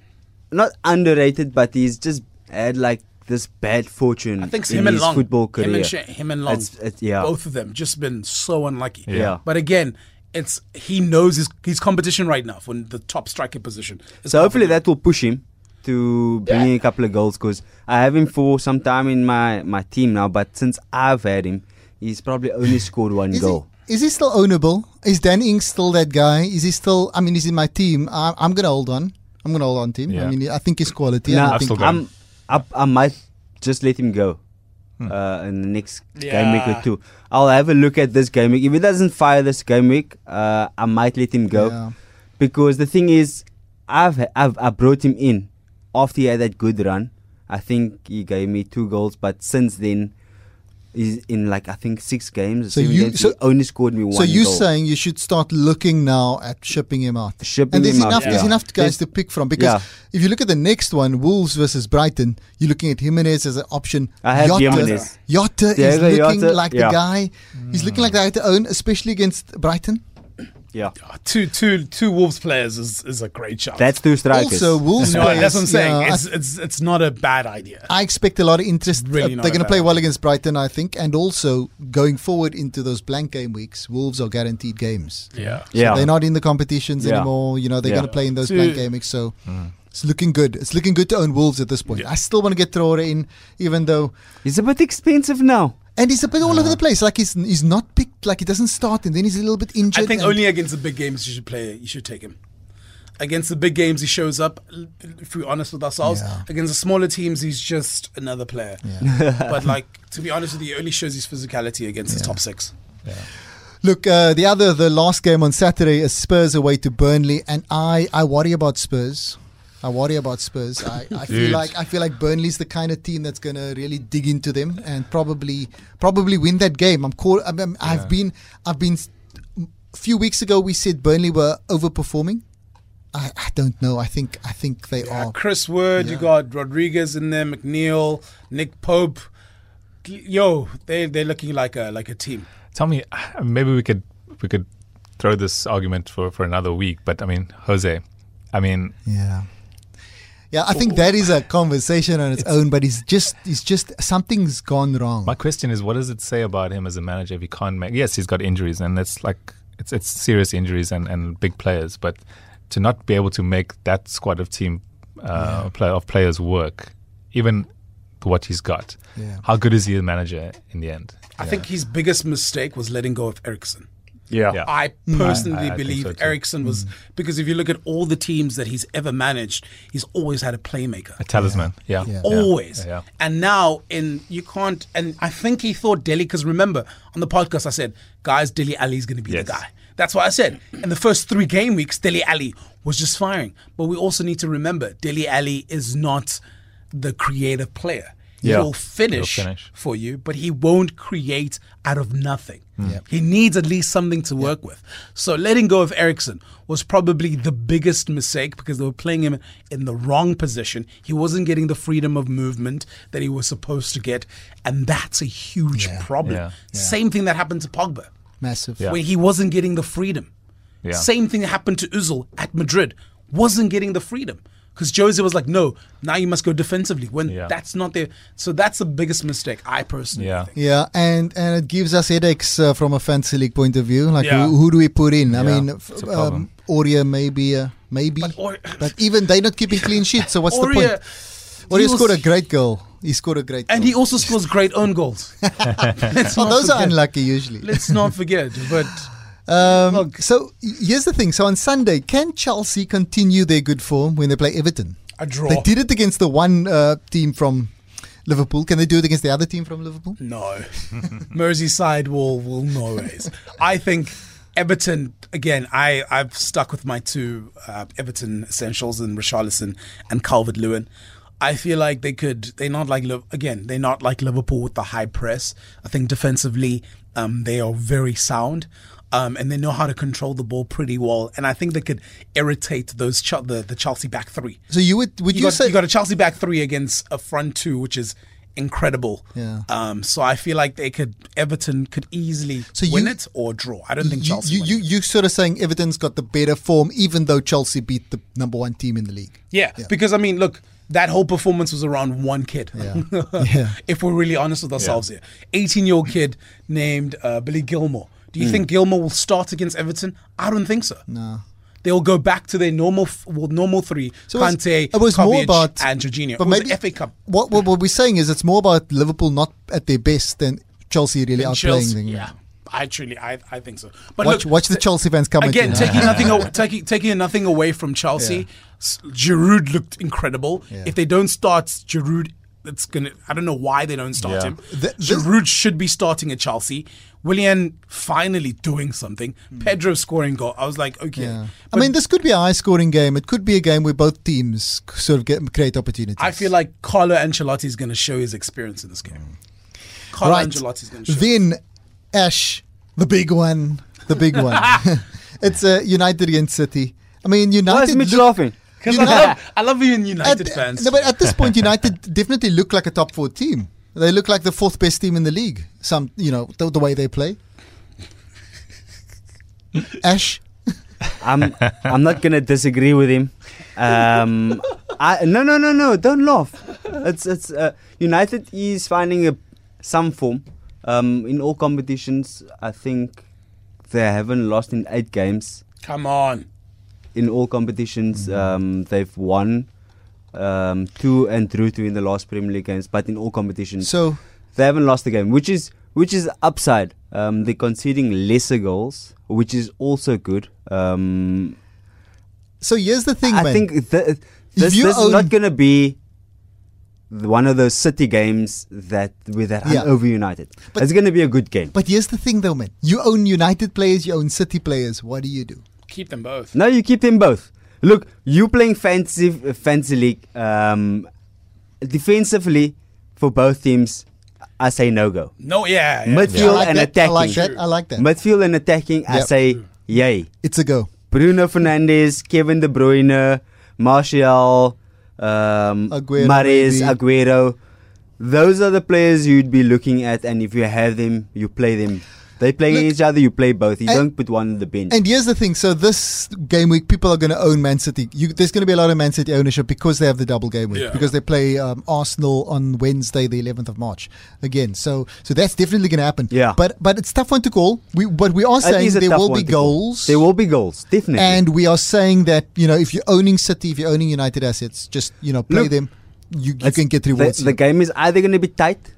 not underrated, but he's just had like this bad fortune. I think him and Long, football career. Him and, Sh- him and Long, it's, it's, yeah, both of them just been so unlucky. Yeah, but again. It's he knows his his competition right now for the top striker position. So hopefully that will push him to bring yeah. in a couple of goals because I have him for some time in my, my team now. But since I've had him, he's probably only scored one is goal. Is he still ownable? Is Dan Ings still that guy? Is he still? I mean, he's in my team. I, am gonna hold on. I'm gonna hold on to him. Yeah. I mean, I think he's quality. No, I, think I'm, I, I might just let him go hmm. uh, in the next yeah. game week or two. I'll have a look at this game week. If he doesn't fire this game week, uh, I might let him go yeah. because the thing is, I've I've I brought him in after he had that good run. I think he gave me two goals, but since then He's in like I think six games. So you games, so, only scored me one. So you're goal. saying you should start looking now at shipping him out. Shipping and there's him enough. out, There's enough guys there's, to pick from because yeah. if you look at the next one, Wolves versus Brighton, you're looking at Jimenez as an option. I have Jota, Jimenez. Jota is looking Jota, like yeah. the guy. He's looking like the guy to own, especially against Brighton. Yeah. Two, two, two Wolves players is, is a great shot. That's two strikers. Also, Wolves no, players, that's what I'm saying. yeah, it's, it's, it's not a bad idea. I expect a lot of interest. Really Uh, they're going to play well against Brighton, I think, and also going forward into those blank game weeks, Wolves are guaranteed games. Yeah. So Yeah. they're not in the competitions Yeah. anymore. You know, they're Yeah. going to play in those So- blank game weeks. So it's looking good. It's looking good to own Wolves at this point. Yeah. I still want to get Traore in, even though. It's a bit expensive now. And he's a bit all over the place. Like he's he's not picked. Like he doesn't start, and then he's a little bit injured. I think only against the big games you should play. You should take him. Against the big games, he shows up. If we're honest with ourselves, Yeah. against the smaller teams, he's just another player. but like to be honest with you, he only shows his physicality against the top six. Look, uh, the other, the last game on Saturday is Spurs away to Burnley, and I, I worry about Spurs. I worry about Spurs. I, I feel like I feel like Burnley's the kind of team that's gonna really dig into them and probably probably win that game. I'm call, I'm, I'm, I've been I've been a few weeks ago we said Burnley were overperforming. I, I don't know. I think I think they Yeah, are. Chris Wood, you got Rodriguez in there, McNeil, Nick Pope. Yo, they they're looking like a like a team. Tell me, maybe we could we could throw this argument for, for another week. But I mean, Jose, I mean, Yeah. Yeah, I think that is a conversation on its, own, but it's just it's just something's gone wrong. my question is, what does it say about him as a manager if he can't make? Yes, he's got injuries, and it's like it's it's serious injuries and, and big players, but to not be able to make that squad of team uh, play, of players work, even what he's got, Yeah. how good is he as a manager in the end? I think his biggest mistake was letting go of Eriksen. Yeah. Yeah. I personally I- I believe so. Eriksen was mm. because if you look at all the teams that he's ever managed, he's always had a playmaker. A talisman, yeah, Yeah. Always. yeah, yeah. And now in you can't and I think he thought Dele because remember on the podcast I said, guys, Dele Alli is gonna be Yes. the guy. That's what I said. In the first three game weeks, Dele Alli was just firing. But we also need to remember Dele Alli is not the creative player. Yeah. He'll finish, He'll finish. for you, but he won't create out of nothing. Mm. He needs at least something to work with. So letting go of Eriksen was probably the biggest mistake because they were playing him in the wrong position. He wasn't getting the freedom of movement that he was supposed to get, and that's a huge Yeah. problem. Yeah. Same thing that happened to Pogba, Massive. Yeah. where he wasn't getting the freedom. Yeah. Same thing that happened to Özil at Madrid, wasn't getting the freedom. Because Jose was like, no, now you must go defensively when Yeah. that's not there. So that's the biggest mistake, I personally Yeah. think. Yeah, and and it gives us headaches uh, from a fantasy league point of view. Like, Yeah. who, who do we put in? I Yeah, mean, it's f- a um, problem. Aurier maybe, uh, maybe, But but, even they're not keeping clean sheets. So what's the Aurier- point? Aurier he was- scored a great goal. He scored a great. And goal. he also scores great own goals. Let's oh, not those are unlucky usually. Let's not forget. But Um, Look. so here's the thing. So on Sunday, can Chelsea continue their good form when they play Everton? a draw. They did it against the one uh, team from Liverpool. Can they do it against the other team from Liverpool? No. Merseyside will will no ways. I think Everton again. I I've stuck with my two uh, Everton essentials in Richarlison and Calvert Lewin. I feel like they could. They're not like again. They're not like Liverpool with the high press. I think defensively, um, they are very sound. Um, and they know how to control the ball pretty well, and I think they could irritate those Chel- the the Chelsea back three. So you would would You, you, got, say you got a Chelsea back three against a front two, which is incredible. Yeah. Um. So I feel like they could Everton could easily So win it or draw. I don't think you, Chelsea. you, win you, you sort of saying Everton's got the better form, even though Chelsea beat the number one team in the league. yeah, Yeah. because I mean, look, that whole performance was around one kid. Yeah. Yeah. If we're really honest with ourselves here, eighteen-year-old kid named uh, Billy Gilmour. Do you think Gilmour will start against Everton? I don't think so. Mm. No. They'll go back to their normal, f- well, normal three: So it was- Kante, it was more Kovacic, about- and Jorginho. but it was maybe- the FA Cup. What, what what we're saying is it's more about Liverpool not at their best than Chelsea really And outplaying Chelsea- them. Yeah, I truly, I, I think so. But Watch look, watch the t- Chelsea fans come again, taking nothing, aw- taking taking nothing away from Chelsea. Yeah. Giroud looked incredible. Yeah. If they don't start Giroud, it's gonna. I don't know why they don't start Yeah. him. The- Giroud should be starting at Chelsea. Willian finally doing something. Pedro scoring goal. I was like, okay. Hmm. Yeah. I mean, this could be a high scoring game. It could be a game where both teams sort of get create opportunities. I feel like Carlo Ancelotti is going to show his experience in this game. Carlo right. Ancelotti is going to show. Then Ash, the big one, the big one. it's uh, United against City. I mean, United. Why is United. Mitch look- laughing? Because I love, I love being United at, fans. No, but at this point, United definitely look like a top four team. They look like the fourth best team in the league. Some, you know, the, the way they play. Ash. I'm I'm not gonna disagree with him. Um, I no no no no don't laugh. It's it's uh, United is finding a some form. Um, in all competitions, I think they haven't lost in eight games. Come on. In all competitions, um, they've won um, two and drew two in the last Premier League games, but in all competitions, So they haven't lost a game, which is which is upside. Um, they're conceding lesser goals, which is also good. Um, so here's the thing, I man. think th- this, this is not going to be one of those City games that with that Yeah. over United. But- it's going to be a good game. but here's the thing, though, man. You own United players, you own City players. What do you do? Keep them both. No, you keep them both. Look, you playing fantasy fantasy league um, defensively for both teams. I say no go. No, yeah. yeah. Midfield Yeah, like and that. attacking. I like that. I like that. Midfield and attacking. I say yay. It's a go. Bruno Fernandes, Kevin De Bruyne, Martial, um, Aguero, Mahrez, maybe. Aguero. Those are the players you'd be looking at, and if you have them, you play them. They play Look, each other, you play both. You and- don't put one on the bench. And here's the thing. So this game week, people are going to own Man City. You, there's going to be a lot of Man City ownership because they have the double game week. Yeah. Because they play um, Arsenal on Wednesday, the 11th of March. Again, so so that's definitely going to happen. Yeah. But but it's tough one to call. We but we are saying there will be to call. goals. There will be goals, definitely. And we are saying that you know if you're owning City, if you're owning United assets, just you know play Look, them. You, you can get the, rewards. the game is either going to be tight,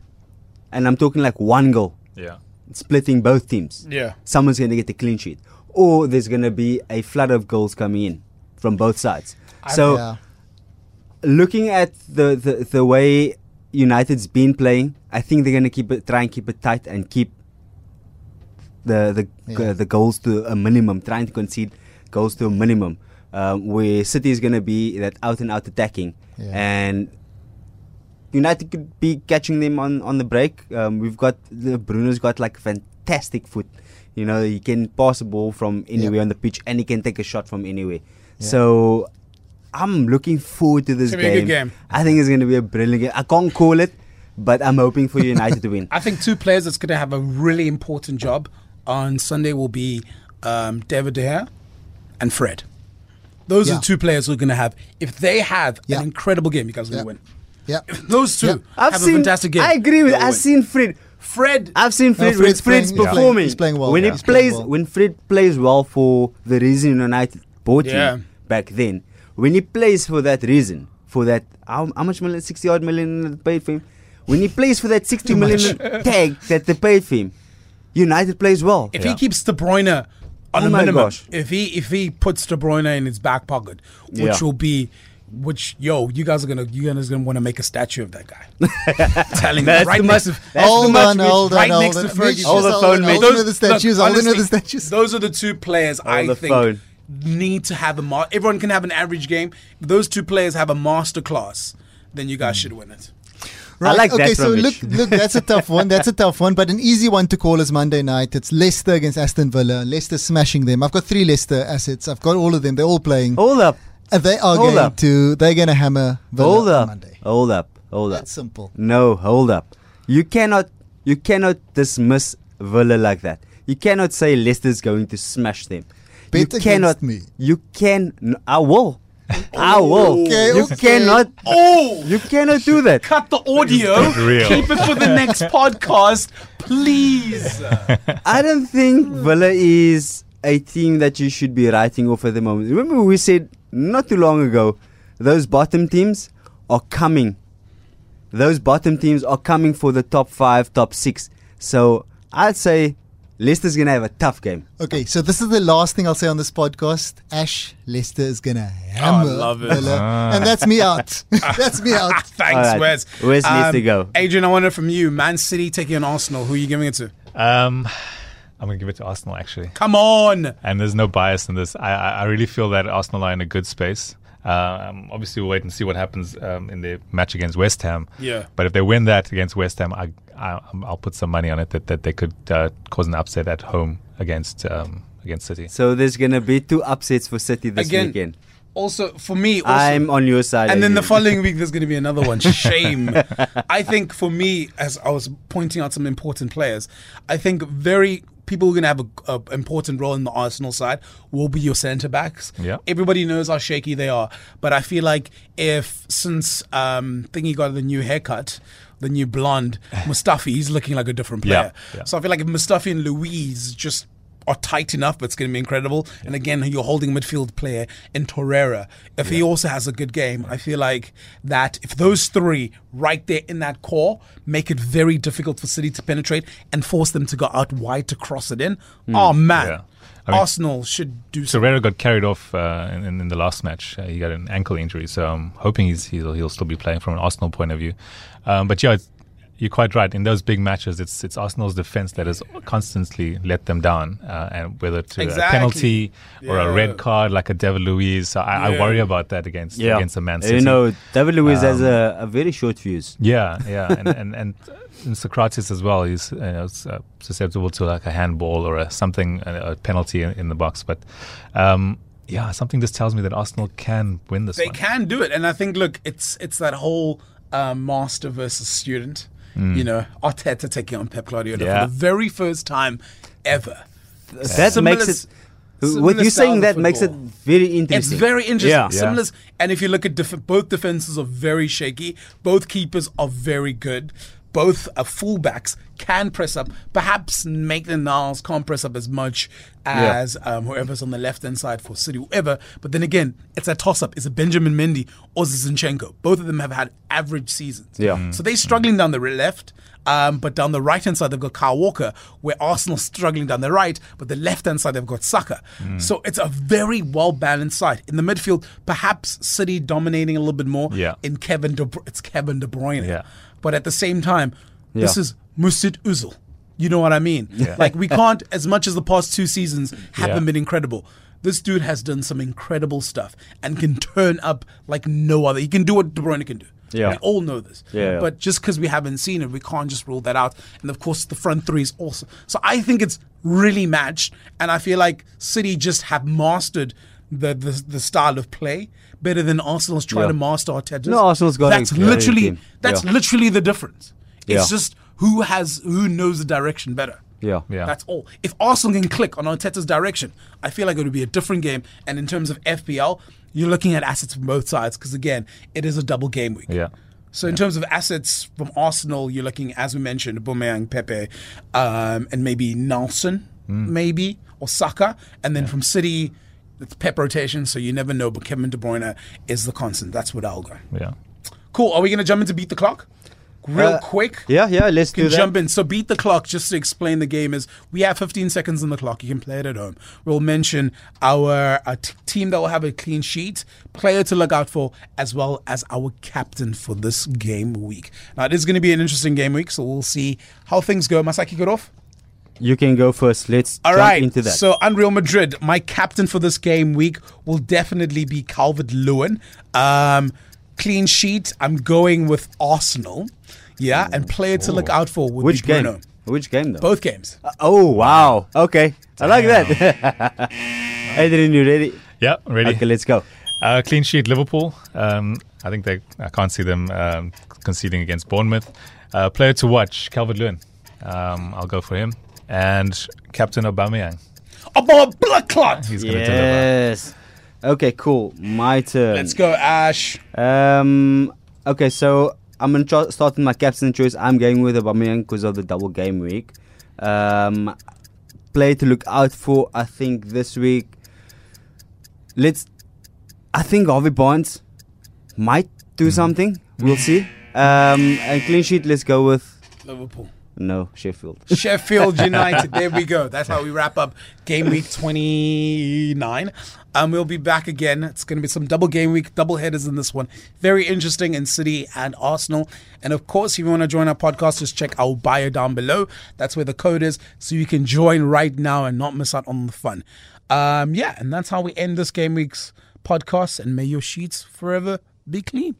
and I'm talking like one goal, Yeah. Splitting both teams. Yeah. Someone's going to get a clean sheet, or there's going to be a flood of goals coming in from both sides. So yeah. looking at the, the, the way United's been playing, I think they're going to keep it, try and keep it tight and keep the the Yeah. uh, the goals to a minimum, trying to concede goals to a minimum. Um, where City is going to be that out and out attacking, Yeah. and United could be catching them on on the break. Um, we've got Bruno's got like fantastic foot. You know, he can pass a ball from anywhere on the pitch, and he can take a shot from anywhere. Yeah. So I'm looking forward to this It's gonna be a game. good game. I think it's going to be a brilliant game. I can't call it, but I'm hoping for United to win. I think two players that's going to have a really important job on Sunday will be um, David De Gea and Fred. Those Yeah. are the two players who are going to have. If they have Yeah. an incredible game, you guys are going to win. Yeah. Those two Yeah. I've have seen. a fantastic game. I agree with. I've seen Fred. Fred. I've seen Fred. when Fred's Fred's playing- he's performing. playing- he's playing well. When Yeah. he plays, well. when Fred plays well for the reason United bought Yeah. him back then. When he plays for that reason, for that how, how much million, sixty odd million paid for him. When he plays for that sixty million tag that they paid for him, United plays well. If Yeah. he keeps De Bruyne on Oh a my minimum, gosh. if he if he puts De Bruyne in his back pocket, which Yeah. will be, which yo, you guys are gonna you guys are gonna want to make a statue of that guy. Telling you, That's right too next much- to that's too Hold much, on, Mitch. hold on, right hold next on. to Fergie. Mitch, Hold the phone, hold on, Mitch. hold on to the statues. Hold the honestly, statues. Those are the two players I think phone. need to have a. Mar- everyone can have an average game. If those two players have a master class, then you guys hmm. should win it. Right. like okay, that so look, look, that's a tough one. That's a tough one, but an easy one to call is Monday night. It's Leicester against Aston Villa. Leicester smashing them. I've got three Leicester assets. I've got all of them. They're all playing. All up, And they are hold going up. to. They're going to hammer Villa hold on up, Monday. hold up, hold up. That's simple. No, hold up. You cannot you cannot dismiss Villa like that. You cannot say Leicester's going to smash them. Bet you against cannot me. You can n- I will. I will. Okay, you okay. cannot Oh, you cannot do that. cut the audio. Keep it for the next podcast, please. I don't think Villa is a team that you should be writing off at the moment. Remember we said not too long ago those bottom teams are coming. Those bottom teams are coming for the top 5, top 6. So, I'd say Leicester's going to have a tough game. Okay, so this is the last thing I'll say on this podcast. Ash Leicester is going to hammer love it. Ah. And that's me out. that's me out. Thanks, All right. Wes. Wes needs to go. Adrian, I wonder from you, Man City taking on Arsenal. Who are you giving it to? Um, I'm gonna give it to Arsenal actually, Come on. and there's no bias in this. I I, I really feel that Arsenal are in a good space. Um, obviously, we'll wait and see what happens um, in the match against West Ham. Yeah. But if they win that against West Ham, I, I I'll put some money on it that, that they could uh, cause an upset at home against um, against City. So, there's going to be two upsets for City this Again, weekend. Also, for me, also, I'm on your side. and then the following week there's going to be another one. Shame. I think for me, as I was pointing out some important players, I think very people who are going to have an important role in the Arsenal side will be your centre backs. Yeah. Everybody knows how shaky they are. But I feel like if, since um, Thingy got the new haircut, the new blonde, Mustafi, he's looking like a different player. Yeah, yeah. So I feel like if Mustafi and Luiz just are tight enough, but it's going to be incredible. And again, you're holding a midfield player in Torreira. If he also has a good game, I feel like that if those three right there in that core make it very difficult for City to penetrate and force them to go out wide to cross it in, oh man. Yeah. I mean- Arsenal should do so. Torreira got carried off uh, in, in the last match. Uh, he got an ankle injury, so I'm hoping he's, he'll, he'll still be playing from an Arsenal point of view. Um, but yeah, you're quite right. In those big matches, it's it's Arsenal's defense that has constantly let them down, uh, and whether to a Exactly. penalty or a red card like a David Luiz. So I, I worry about that against Yeah. against a Man City. You know, David Luiz has Um, a, a very short fuse. Yeah, yeah, and and and, and Sokratis as well. He's you know, uh, susceptible to like a handball or a something, a, a penalty in, in the box. But um, yeah, something just tells me that Arsenal can win this They one. can do it, and I think look, it's it's that whole uh, master versus student. You mm. know, Arteta taking on Pep Guardiola Yeah. for the very first time ever. That Similar makes it. What you style saying that makes it very interesting. It's very interesting. Yeah. Similar, and if you look at def- both defenses are very shaky. Both keepers are very good. Both uh, fullbacks can press up. Perhaps Maitland Niles can't press up as much as um, whoever's on the left hand side for City, whoever. But then again, it's a toss up. Is it Benjamin Mendy or Zinchenko? Both of them have had average seasons. Yeah. Mm. So they're struggling down the re- left. Um, but down the right hand side, they've got Kyle Walker, where Arsenal's struggling down the right, but the left hand side, they've got Saka. Mm. So it's a very well balanced side. In the midfield, perhaps City dominating a little bit more. Yeah. In Kevin De Bru- it's Kevin De Bruyne. Yeah. But at the same time, this is Mesut Özil. You know what I mean? Like we can't, as much as the past two seasons haven't Yeah. been incredible. This dude has done some incredible stuff and can turn up like no other. He can do what De Bruyne can do. Yeah. We all know this. Yeah, yeah. But just because we haven't seen it, we can't just rule that out. And of course, the front three is awesome. So I think it's really matched, and I feel like City just have mastered the the, the style of play better than Arsenal's trying Yeah. to master Arteta's. No, Arsenal's got a That's literally team. that's Yeah. literally the difference. It's Yeah. just who has who knows the direction better. yeah. Yeah. That's all. If Arsenal can click on Arteta's direction, I feel like it would be a different game. And in terms of FPL, you're looking at assets from both sides because again, it is a double game week. Yeah. So in terms of assets from Arsenal, you're looking, as we mentioned, Aubameyang, Pepe, um, and maybe Nelson, Hmm. maybe or Saka, and then from City, it's Pep rotation, so you never know. But Kevin De Bruyne is the constant. That's what I'll go. Yeah. Cool. Are we going to jump into beat the clock? Real Uh, quick. Yeah, yeah. Let's do that. jump in. So beat the clock. Just to explain the game is we have 15 seconds on the clock. You can play it at home. We'll mention our, uh t- team that will have a clean sheet, player to look out for, as well as our captain for this game week. Now it is going to be an interesting game week, so we'll see how things go. Masaki, I kick it off? You can go first. Let's All jump right. into that. So Unreal Madrid, my captain for this game week will definitely be Calvert Lewin. Um, clean sheet. I'm going with Arsenal. Yeah, and player to look out for would Which be Bruno. game? Which game though? Both games. Uh, oh wow. Okay. I like that. Adrian, you ready? Yeah. Ready. Okay, let's go. Uh, clean sheet, Liverpool. Um, I think they. I can't see them um, conceding against Bournemouth. Uh, player to watch, Calvert Lewin. Um, I'll go for him. And Captain Aubameyang. About blood clot. He's going to deliver. Yes. Okay, cool. My turn. Let's go, Ash. Um. Okay, so I'm gonna start with my captain choice. I'm going with Aubameyang because of the double game week. Um, play to look out for. I think this week. Let's. I think Harvey Barnes might do something. We'll see. Um, and clean sheet. Let's go with Liverpool. No Sheffield. Sheffield United. There we go. That's how we wrap up game week 29. Um, we'll be back again. It's going to be some double game week, double headers in this one. Very interesting in City and Arsenal. And of course, if you want to join our podcast, just check our bio down below. That's where the code is. So you can join right now and not miss out on the fun. Um, yeah, and that's how we end this game week's podcast. And may your sheets forever be clean.